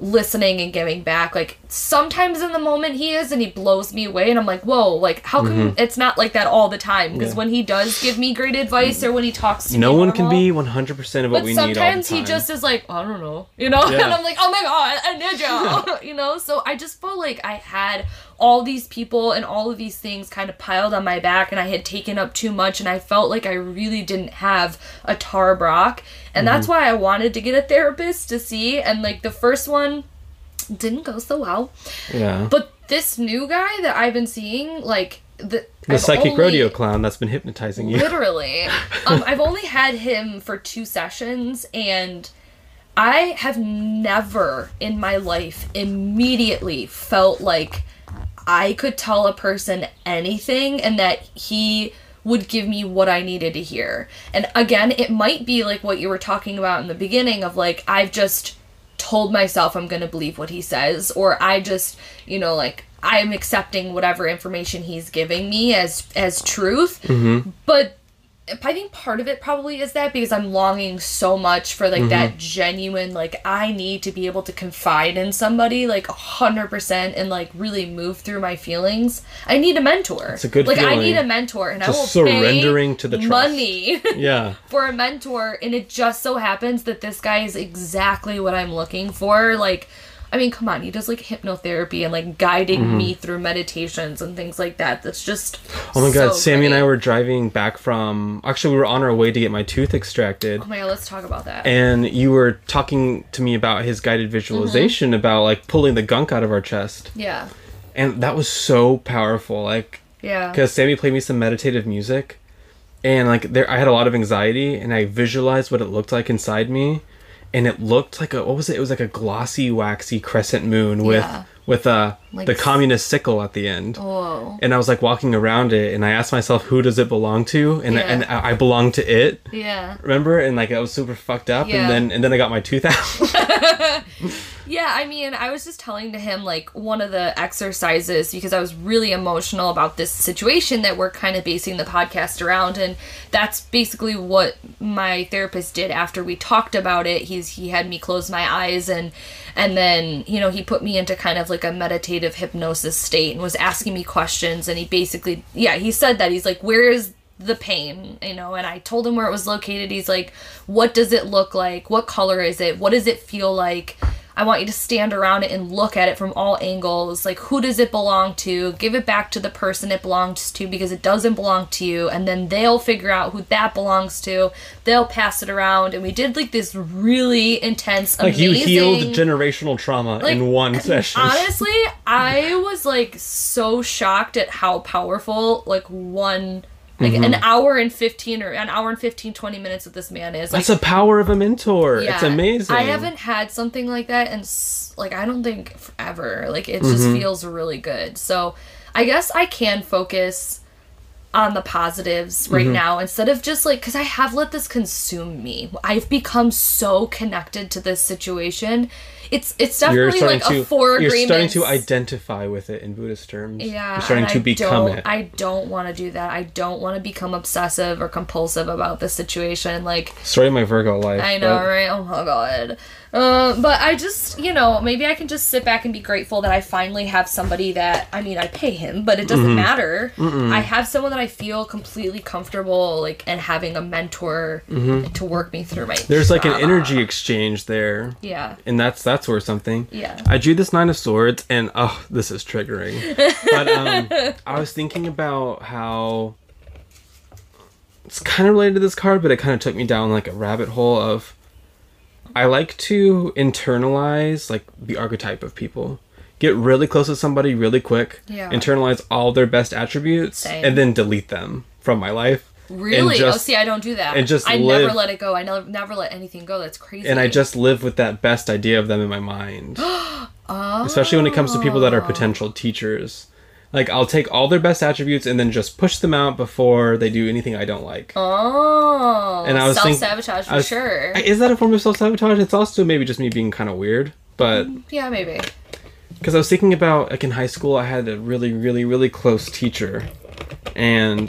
listening and giving back. Like sometimes in the moment he is and he blows me away and I'm like, "Whoa, like how come mm-hmm. it's not like that all the time?" Because Yeah. when he does give me great advice or when he talks to No one can be 100% of what we need all the sometimes he just is like, I don't know, you know, Yeah. and I'm like, oh my god, I need you, you know. So I just felt like I had all these people and all of these things kind of piled on my back, and I had taken up too much, and I felt like I really didn't have a Tara Brach, and that's Mm-hmm. why I wanted to get a therapist to see. And like the first one didn't go so well, yeah. but this new guy that I've been seeing, like the the I've psychic only- rodeo clown that's been hypnotizing you. Literally. um, I've only had him for two sessions, and I have never in my life immediately felt like I could tell a person anything and that he would give me what I needed to hear. And again, it might be like what you were talking about in the beginning of like, I've just told myself I'm going to believe what he says, or I just, you know, like, I'm accepting whatever information he's giving me as as truth. Mm-hmm. But I think part of it probably is that because I'm longing so much for like that mm-hmm. genuine like I need to be able to confide in somebody like 100% and like really move through my feelings. I need a mentor. It's a good Like I need a mentor and I will Just surrendering pay to the trust. money yeah. for a mentor and it just so happens that this guy is exactly what I'm looking for. Like I mean, come on, he does like hypnotherapy and like guiding mm-hmm. me through meditations and things like that. That's just Oh my god, so Sammy and I were driving back from. Actually, we were on our way to get my tooth extracted. Oh my god, let's talk about that. and you were talking to me about his guided mm-hmm. visualization about like pulling the gunk out of our chest yeah. and that was so powerful like Yeah. because sammy played me some meditative music and like there i had a lot of anxiety and i visualized what it looked like inside me and it looked like a what was it it was like a glossy waxy crescent moon with Yeah. with uh Like the communist sickle at the end Whoa. and i was like walking around it and i asked myself who does it belong to and, Yeah. and i I belong to it Yeah. remember and like i was super fucked up Yeah. and then and then i got my tooth out Yeah, I mean, I was just telling to him like one of the exercises because I was really emotional about this situation that we're kind of basing the podcast around and that's basically what my therapist did after we talked about it. He's he had me close my eyes and and then, you know, he put me into kind of like a meditative hypnosis state and was asking me questions and he basically yeah, he said that he's like where is the pain, you know, and I told him where it was located. He's like, What does it look like? What color is it? What does it feel like? I want you to stand around it and look at it from all angles. Like, who does it belong to? Give it back to the person it belongs to because it doesn't belong to you. And then they'll figure out who that belongs to. They'll pass it around. And we did like this really intense, like you healed generational trauma Like, in one session Honestly, I was like so shocked at how powerful like one like Mm-hmm. an hour and 15 or an hour and 15 20 minutes with this man is like that's the power of a mentor it's amazing I haven't had something like that and like I don't think ever Like it Mm-hmm. just feels really good. So I guess I can focus on the positives right Mm-hmm. now instead of just like because I have let this consume me. I've become so connected to this situation. It's it's you're definitely starting like to a four you're starting to identify with it in buddhist terms Yeah, you're starting to I become it I don't want to do that. I don't want to become obsessive or compulsive about the situation. Like story of my virgo life I know, right? Oh my god. Uh, but I just, you know, maybe I can just sit back and be grateful that I finally have somebody that, I mean, I pay him, but it doesn't Mm-hmm. matter. I have someone that I feel completely comfortable, like, and having a mentor to work me through my. Mm-hmm. there's like an energy exchange there Yeah. and that's that's worth something Yeah. i drew this nine of swords and oh this is triggering but um i was thinking about how it's kind of related to this card but it kind of took me down like a rabbit hole of i like to internalize like the archetype of people get really close to somebody really quick Yeah. internalize all their best attributes Same. and then delete them from my life Really? and oh, see, I don't do that. and just I live- never let it go. I never, never let anything go. That's crazy. and I just live with that best idea of them in my mind. Especially when it comes to people that are oh. potential teachers. Like I'll take all their best attributes and then just push them out before they do anything I don't like. Oh, And I was self sabotage for was- sure. Is that a form of self sabotage? It's also maybe just me being kind of weird. But yeah, maybe. because I was thinking about like in high school, I had a really, really, really close teacher, and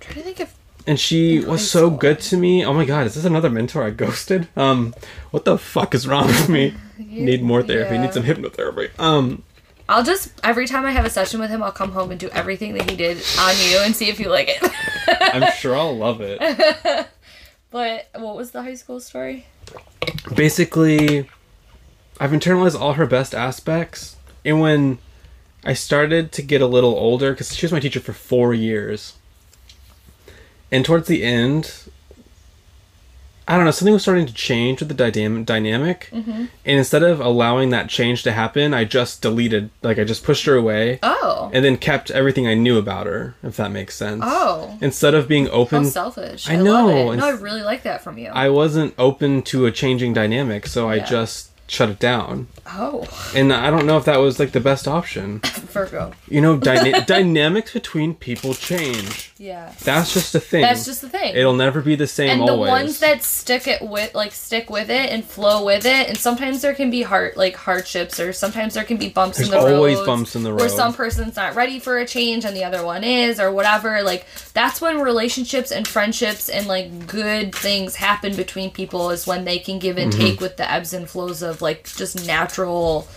trying to think if and she was so good to me. Oh my god, is this another mentor I ghosted? Um, what the fuck is wrong with me? Need more therapy. yeah. Need some hypnotherapy. Um, I'll just every time I have a session with him, I'll come home and do everything that he did on you and see if you like it. I'm sure I'll love it. but what was the high school story? basically I've internalized all her best aspects and when I started to get a little older because she was my teacher for four years and towards the end I don't know something was starting to change with the dynam- dynamic mm-hmm. and instead of allowing that change to happen I just deleted like I just pushed her away Oh, and then kept everything I knew about her if that makes sense oh, instead of being open. how selfish! I I, love know, it. No, I really like that from you. I wasn't open to a changing dynamic so I just shut it down oh, and I don't know if that was like the best option. Virgo. You know, dyna- dynamics between people change. Yeah, That's just a thing. that's just the thing. It'll never be the same and the ones that stick it with like stick with it and flow with it and sometimes there can be hard like hardships or sometimes there can be bumps in the road. There's always bumps in the where road. some person's not ready for a change and the other one is or whatever like that's when relationships and friendships and like good things happen between people is when they can give and Mm-hmm. take with the ebbs and flows of like just natural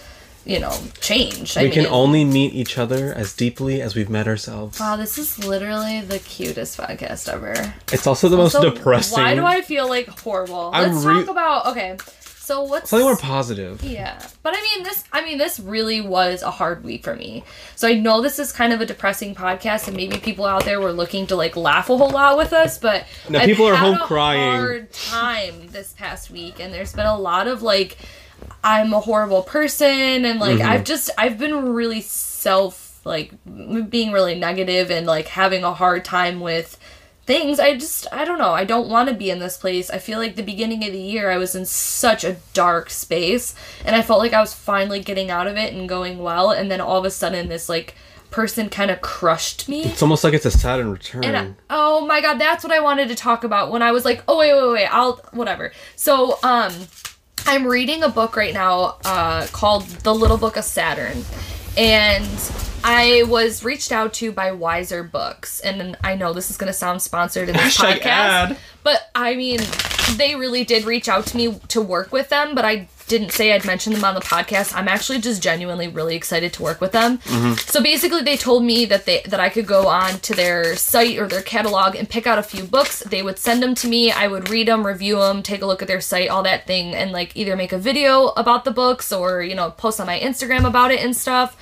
you know change I we can only meet each other as deeply as we've met ourselves. Wow, this is literally the cutest podcast ever. It's also the most depressing. Why do I feel like horrible? I'm Let's re- talk about okay. So what's Something more positive. yeah, but I mean this. I mean this really was a hard week for me. So I know this is kind of a depressing podcast, and maybe people out there were looking to like laugh a whole lot with us, but No, I've people are had home a crying. Hard time this past week, and there's been a lot of like, I'm a horrible person, and like Mm-hmm. I've just I've been really self like being really negative and like having a hard time with things i just i don't know i don't want to be in this place i feel like the beginning of the year i was in such a dark space and i felt like i was finally getting out of it and going well and then all of a sudden this like person kind of crushed me It's almost like it's a Saturn return. and I, oh my god, that's what I wanted to talk about when I was like, oh wait, wait, wait, I'll whatever. So um, I'm reading a book right now uh, called The Little Book of Saturn, and I was reached out to by Weiser Books, and I know this is gonna sound sponsored in this podcast, ad. but I mean, they really did reach out to me to work with them, but I didn't say I'd mentioned them on the podcast. I'm actually just genuinely really excited to work with them. Mm-hmm. So basically, they told me that they that I could go on to their site or their catalog and pick out a few books. They would send them to me. I would read them, review them, take a look at their site, all that thing, and like either make a video about the books or you know post on my Instagram about it and stuff.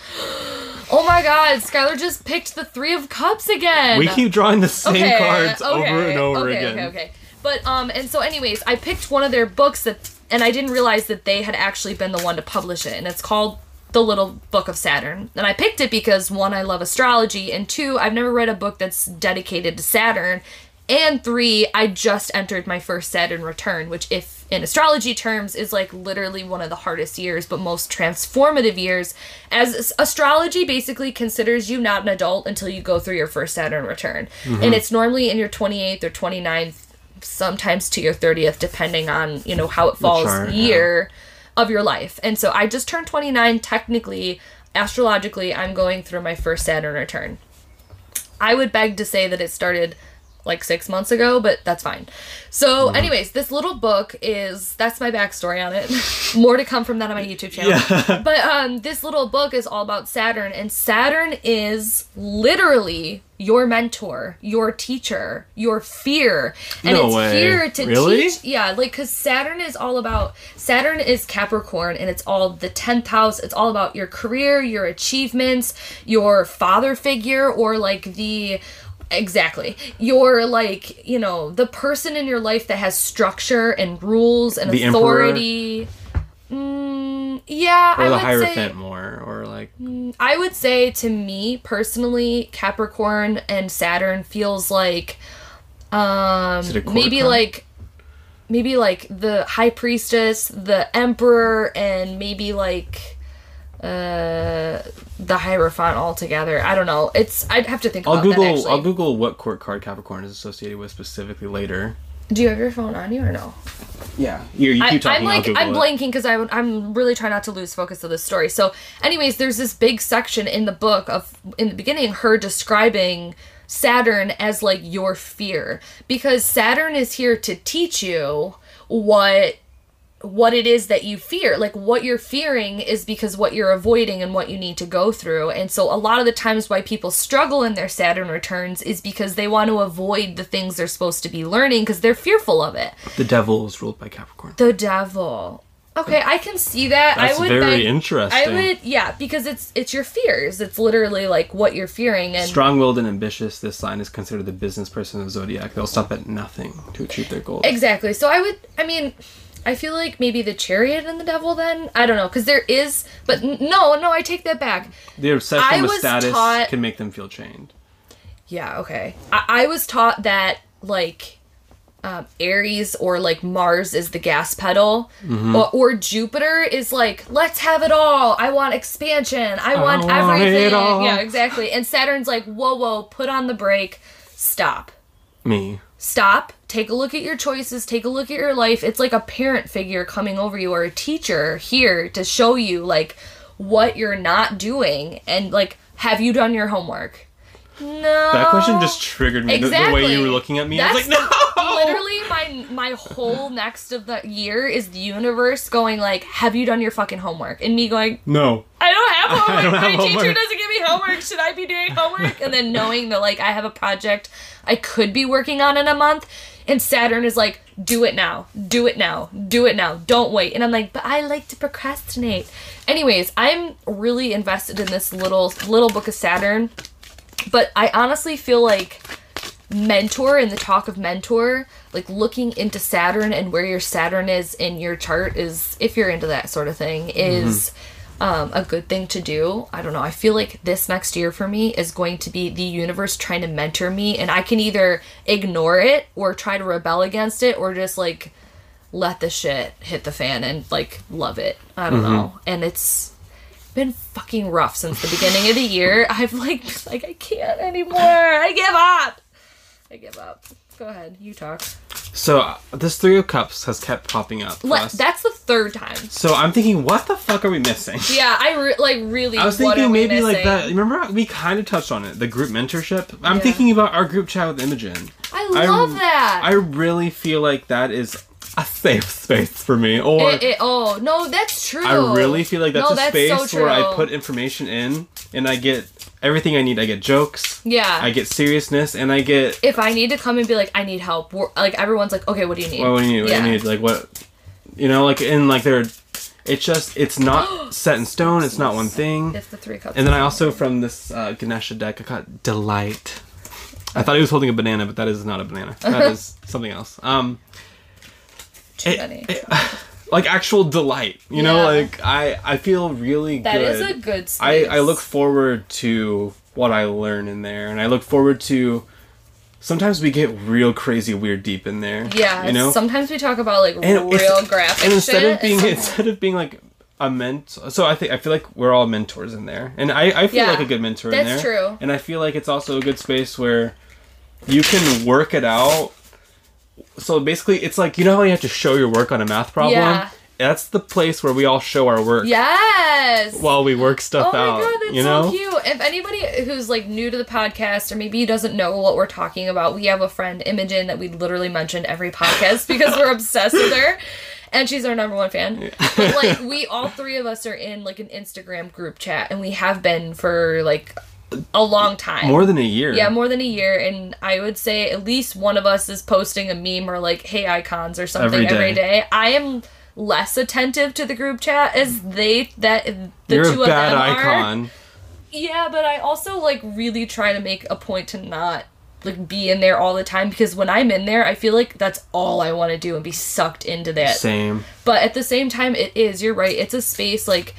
Oh my God, Skylar just picked the Three of Cups again we keep drawing the same cards over and over again. okay, again. Okay, okay, But um, and so anyways, I picked one of their books that, and I didn't realize that they had actually been the one to publish it, and it's called The Little Book of Saturn. And I picked it because one, I love astrology, and two, I've never read a book that's dedicated to Saturn. And three, I just entered my first Saturn return, which, if in astrology terms, is like literally one of the hardest years, but most transformative years. As as- astrology basically considers you not an adult until you go through your first Saturn return. And mm-hmm. it's normally in your 28th or 29th, sometimes to your 30th, depending on, you know, how it falls chart, yeah. year of your life. And so I just turned 29. Technically, astrologically, I'm going through my first Saturn return. I would beg to say that it started like six months ago, but that's fine. So, Mm-hmm. anyways, this little book is that's my backstory on it. More to come from that on my YouTube channel. Yeah. But um, this little book is all about Saturn, and Saturn is literally your mentor, your teacher, your fear, and No it's way. here to Really? teach. Yeah, like because Saturn is all about Saturn is Capricorn, and it's all the tenth house. It's all about your career, your achievements, your father figure, or like the exactly. You're like you know the person in your life that has structure and rules and The authority. Mm, yeah, Or I the would Hierophant say more, or like I would say to me personally, Capricorn and Saturn feels like um Is it a maybe like maybe like the high priestess, the emperor, and maybe like uh the Hierophant altogether. I don't know. It's I'd have to think I'll about that Google. actually. I'll Google what court card Capricorn is associated with specifically later. Do you have your phone on you or no? Yeah, you, you I, keep talking. I'm I'll like I'm it. blanking because I'm I'm really trying not to lose focus of the story. So, anyways, there's this big section in the book of in the beginning her describing Saturn as like your fear because Saturn is here to teach you what what it is that you fear. Like what you're fearing is because what you're avoiding and what you need to go through. And so a lot of the times why people struggle in their Saturn returns is because they want to avoid the things they're supposed to be learning because they're fearful of it. The devil is ruled by Capricorn. The devil. Okay, I can see that. That's I would very interesting. I would yeah, because it's it's your fears. It's literally like what you're fearing and Strong-willed and ambitious, this sign is considered the business person of zodiac. They'll stop at nothing to achieve their goals. Exactly. So I would I mean I feel like maybe the chariot and the devil then I don't know because there is but no no I take that back Their obsession I with status taught- can make them feel chained. Yeah, okay. I, I was taught that like um, Aries or like Mars is the gas pedal, Mm-hmm. or, or Jupiter is like let's have it all. I want expansion. I want want everything. Yeah, exactly. And Saturn's like whoa whoa, put on the brake, stop, Me. Stop. Take a look at your choices. Take a look at your life. It's like a parent figure coming over you or a teacher here to show you like what you're not doing and like have you done your homework. No. That question just triggered me. The- The, way you were looking at me, I was like, no. Literally, my my whole next of the year is the universe going like, "Have you done your fucking homework?" And me going, No. "I don't have homework. don't have my teacher doesn't give me homework. Should I be doing homework?" And then knowing that like I have a project I could be working on in a month, and Saturn is like, "Do it now. Do it now. Do it now. Don't wait." And I'm like, "But I like to procrastinate." Anyways, I'm really invested in this little little book of Saturn but I honestly feel like mentor and the talk of mentor like looking into saturn and where your saturn is in your chart is if you're into that sort of thing is um, a good thing to do. I don't know. I feel like this next year for me is going to be the universe trying to mentor me and i can either ignore it or try to rebel against it or just like let the shit hit the fan and like love it. I don't know. And it's been fucking rough since the beginning of the year. I've like like I can't anymore. I give up. I give up. Go ahead, you talk. So uh, this three of cups has kept popping up. us. that's the third time. so I'm thinking, what the fuck are we missing? Yeah, I re- like really. I was thinking maybe like that. Remember, we kind of touched on it. The group mentorship. I'm Yeah. thinking about our group chat with Imogen. I love that. I really feel like that is a safe space for me. Or It- it- oh no, that's true. I really feel like that's No, a that's space so where I put information in and I get everything I need. I get jokes. Yeah. I get seriousness, and I get. if I need to come and be like, I need help, like everyone's like, okay, what do you need? What do you need? What do you need? Like what? You know, like in like they're. It's just it's not set in stone. It's not one thing. It's the three cups. And then I also from this uh, Ganesha deck I got delight. I thought he was holding a banana, but that is not a banana. That is something else. Um, too it- many. it- like actual delight. You know, like I I feel really That good. is a good. Space. I I look forward to what I learn in there, and I look forward to. Sometimes we get real crazy, weird, deep in there. Yeah, you know. sometimes we talk about like And real graphic and instead shit. of being instead of being like a mentor so i think i feel like we're all mentors in there and i i feel Yeah, like a good mentor in that's there true. and i feel like it's also a good space where you can work it out so basically it's like you know how you have to show your work on a math problem Yeah. that's the place where we all show our work Yes. while we work stuff out. Oh my out god, that's you know so cute. If anybody who's like new to the podcast or maybe doesn't know what we're talking about, we have a friend, Imogen, that we literally mention every podcast because we're obsessed with her. And she's our number one fan. But like we all three of us are in like an Instagram group chat and we have been for like a long time. more than a year yeah, more than a year, and I would say at least one of us is posting a meme or like "Hey icons" or something Every day. every day. I am less attentive to the group chat as they that the you're two a of bad them are. icon Yeah, but I also like really try to make a point to not like be in there all the time because when I'm in there, I feel like that's all I want to do and be sucked into that. same But at the same time, it is. You're right. It's a space like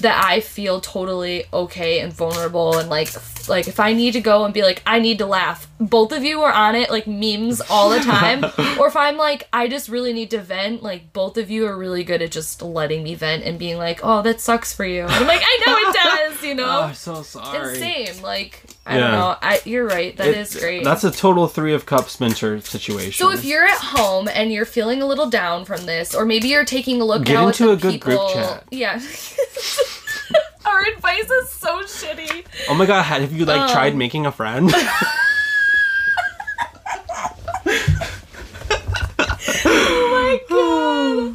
that I feel totally okay and vulnerable and like like if I need to go and be like I need to laugh, both of you are on it like memes all the time, or if I'm like I just really need to vent, like both of you are really good at just letting me vent and being like, "Oh, that sucks for you." And I'm like, "I know it does," you know. Oh, I'm so sorry. and same, like I Yeah. don't know. I you're right. That It- is great. That's a total three of cups mentor situation. So if you're at home and you're feeling a little down from this, or maybe you're taking a look Get into at the a good group people, chat. yeah. Our advice is so shitty. oh my god, have you like Um, tried making a friend? Uh,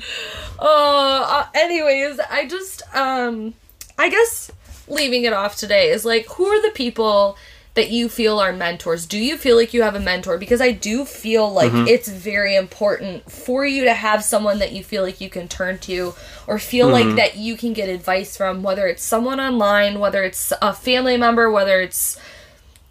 uh, anyways, I just um, I guess leaving it off today is like, who are the people that you feel are mentors? Do you feel like you have a mentor? Because I do feel like Mm-hmm. it's very important for you to have someone that you feel like you can turn to or feel Mm-hmm. like that you can get advice from, whether it's someone online, whether it's a family member, whether it's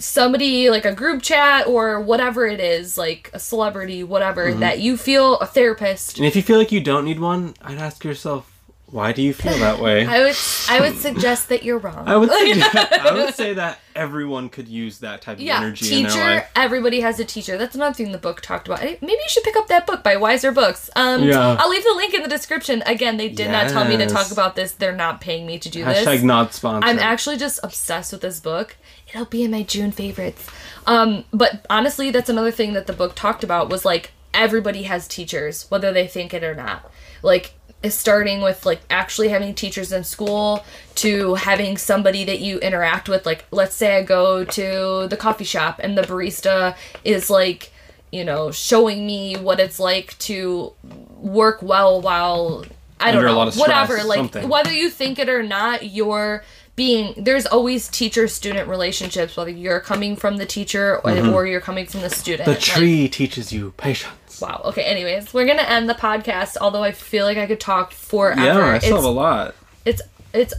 somebody like a group chat or whatever it is, like a celebrity, whatever, Mm-hmm. that you feel a therapist. and if you feel like you don't need one, I'd ask yourself, why do you feel that way? I would I would suggest that you're wrong. I would say I would say that everyone could use that type of yeah, energy in their teacher. Everybody has a teacher. That's another thing the book talked about. Maybe you should pick up that book by Weiser Books. Um, Yeah. I'll leave the link in the description. Again, they did not tell me to talk about this. They're not paying me to do Hashtag this. not sponsored. I'm actually just obsessed with this book. It'll be in my June favorites. Um, but honestly, that's another thing that the book talked about was like everybody has teachers, whether they think it or not. Like starting with like actually having teachers in school to having somebody that you interact with. Like let's say I go to the coffee shop and the barista is like you know, showing me what it's like to work well while I don't Under a know, lot of stress, whatever. Like something. whether you think it or not, you're being there's always teacher student relationships whether you're coming from the teacher or, mm-hmm. or you're coming from the student the Like, tree teaches you patience. wow okay anyways we're gonna end the podcast although i feel like i could talk forever Yeah, I it's, still have a lot. it's it's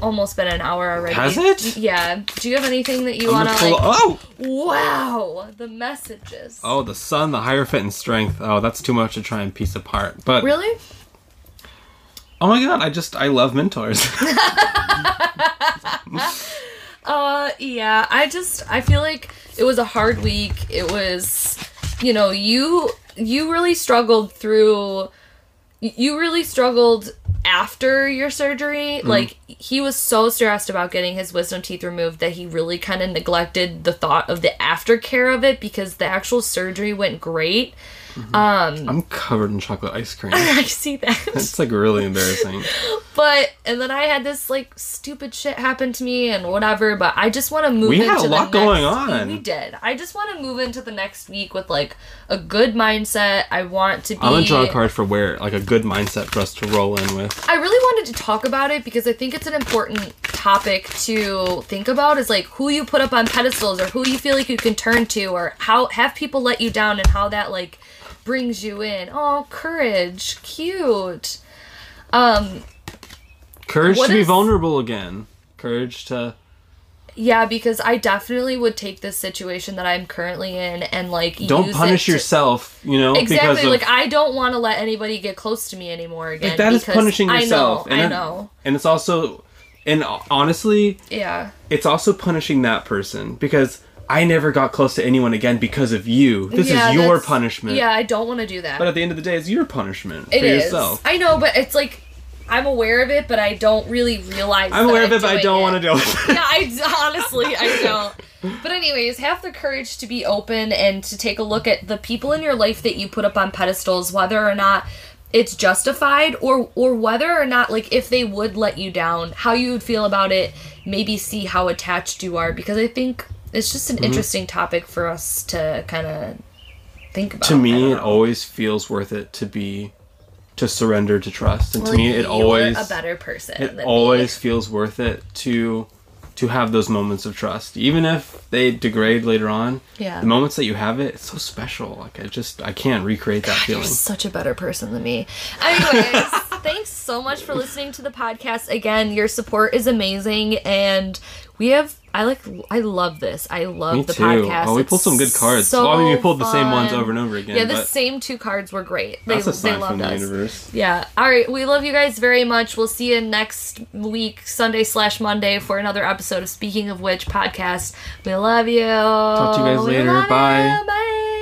almost been an hour already Has it? yeah do you have anything that you want to pull- like oh, wow the messages oh, the sun, the Hierophant and strength. Oh, that's too much to try and piece apart. But really oh my god, I just I love mentors. Uh, yeah. I just I feel like it was a hard week. It was, you know, you you really struggled through. You really struggled after your surgery. Like he was so stressed about getting his wisdom teeth removed that he really kind of neglected the thought of the aftercare of it because the actual surgery went great. Um, I'm covered in chocolate ice cream. I see that. It's like really embarrassing. But and then I had this like stupid shit happen to me and whatever. But I just want to move. We had a lot going on. We did. I just want to move into the next week with like a good mindset. I want to be. I'm gonna draw a card for where like a good mindset for us to roll in with. I really wanted to talk about it because I think it's an important topic to think about. Is like who you put up on pedestals or who you feel like you can turn to or how have people let you down and how that like brings you in. Oh, courage, cute. Um, Courage to be is- vulnerable again. Courage to Yeah, because I definitely would take this situation that I'm currently in and like don't use punish it to- yourself. You know, because Exactly. of, Like I don't want to let anybody get close to me anymore again. like that is punishing yourself. I know. and I it- know. and it's also, and honestly, Yeah. it's also punishing that person because I never got close to anyone again because of you. This Yeah, is your punishment. Yeah, I don't want to do that. But at the end of the day, it's your punishment It for is. yourself. I know, but it's like I'm aware of it, but I don't really realize. I'm aware of it, but I don't want to do it. yeah, I honestly I don't. But anyways, have the courage to be open and to take a look at the people in your life that you put up on pedestals, whether or not it's justified or or whether or not like if they would let you down, how you would feel about it, maybe see how attached you are because I think it's just an Mm-hmm. interesting topic for us to kind of think about. to me, it always feels worth it to be to surrender to trust, and Well, to me, it always a better person. it always me. feels worth it to to have those moments of trust even if they degrade later on Yeah. the moments that you have it it's so special like i just i can't recreate that feeling. You're such a better person than me. Anyways, thanks so much for listening to the podcast. Again, your support is amazing, and we have I like I love this. I love Me the too. podcast. Oh, we It's pulled some good cards. So well, I mean, we pulled the same ones over and over again. Yeah, the same two cards were great. They, that's a they loved from the us. universe. Yeah. All right. We love you guys very much. We'll see you next week, Sunday slash Monday, for another episode of Speaking of Which podcast. We love you. Talk to you guys We later. Bye. you. Bye.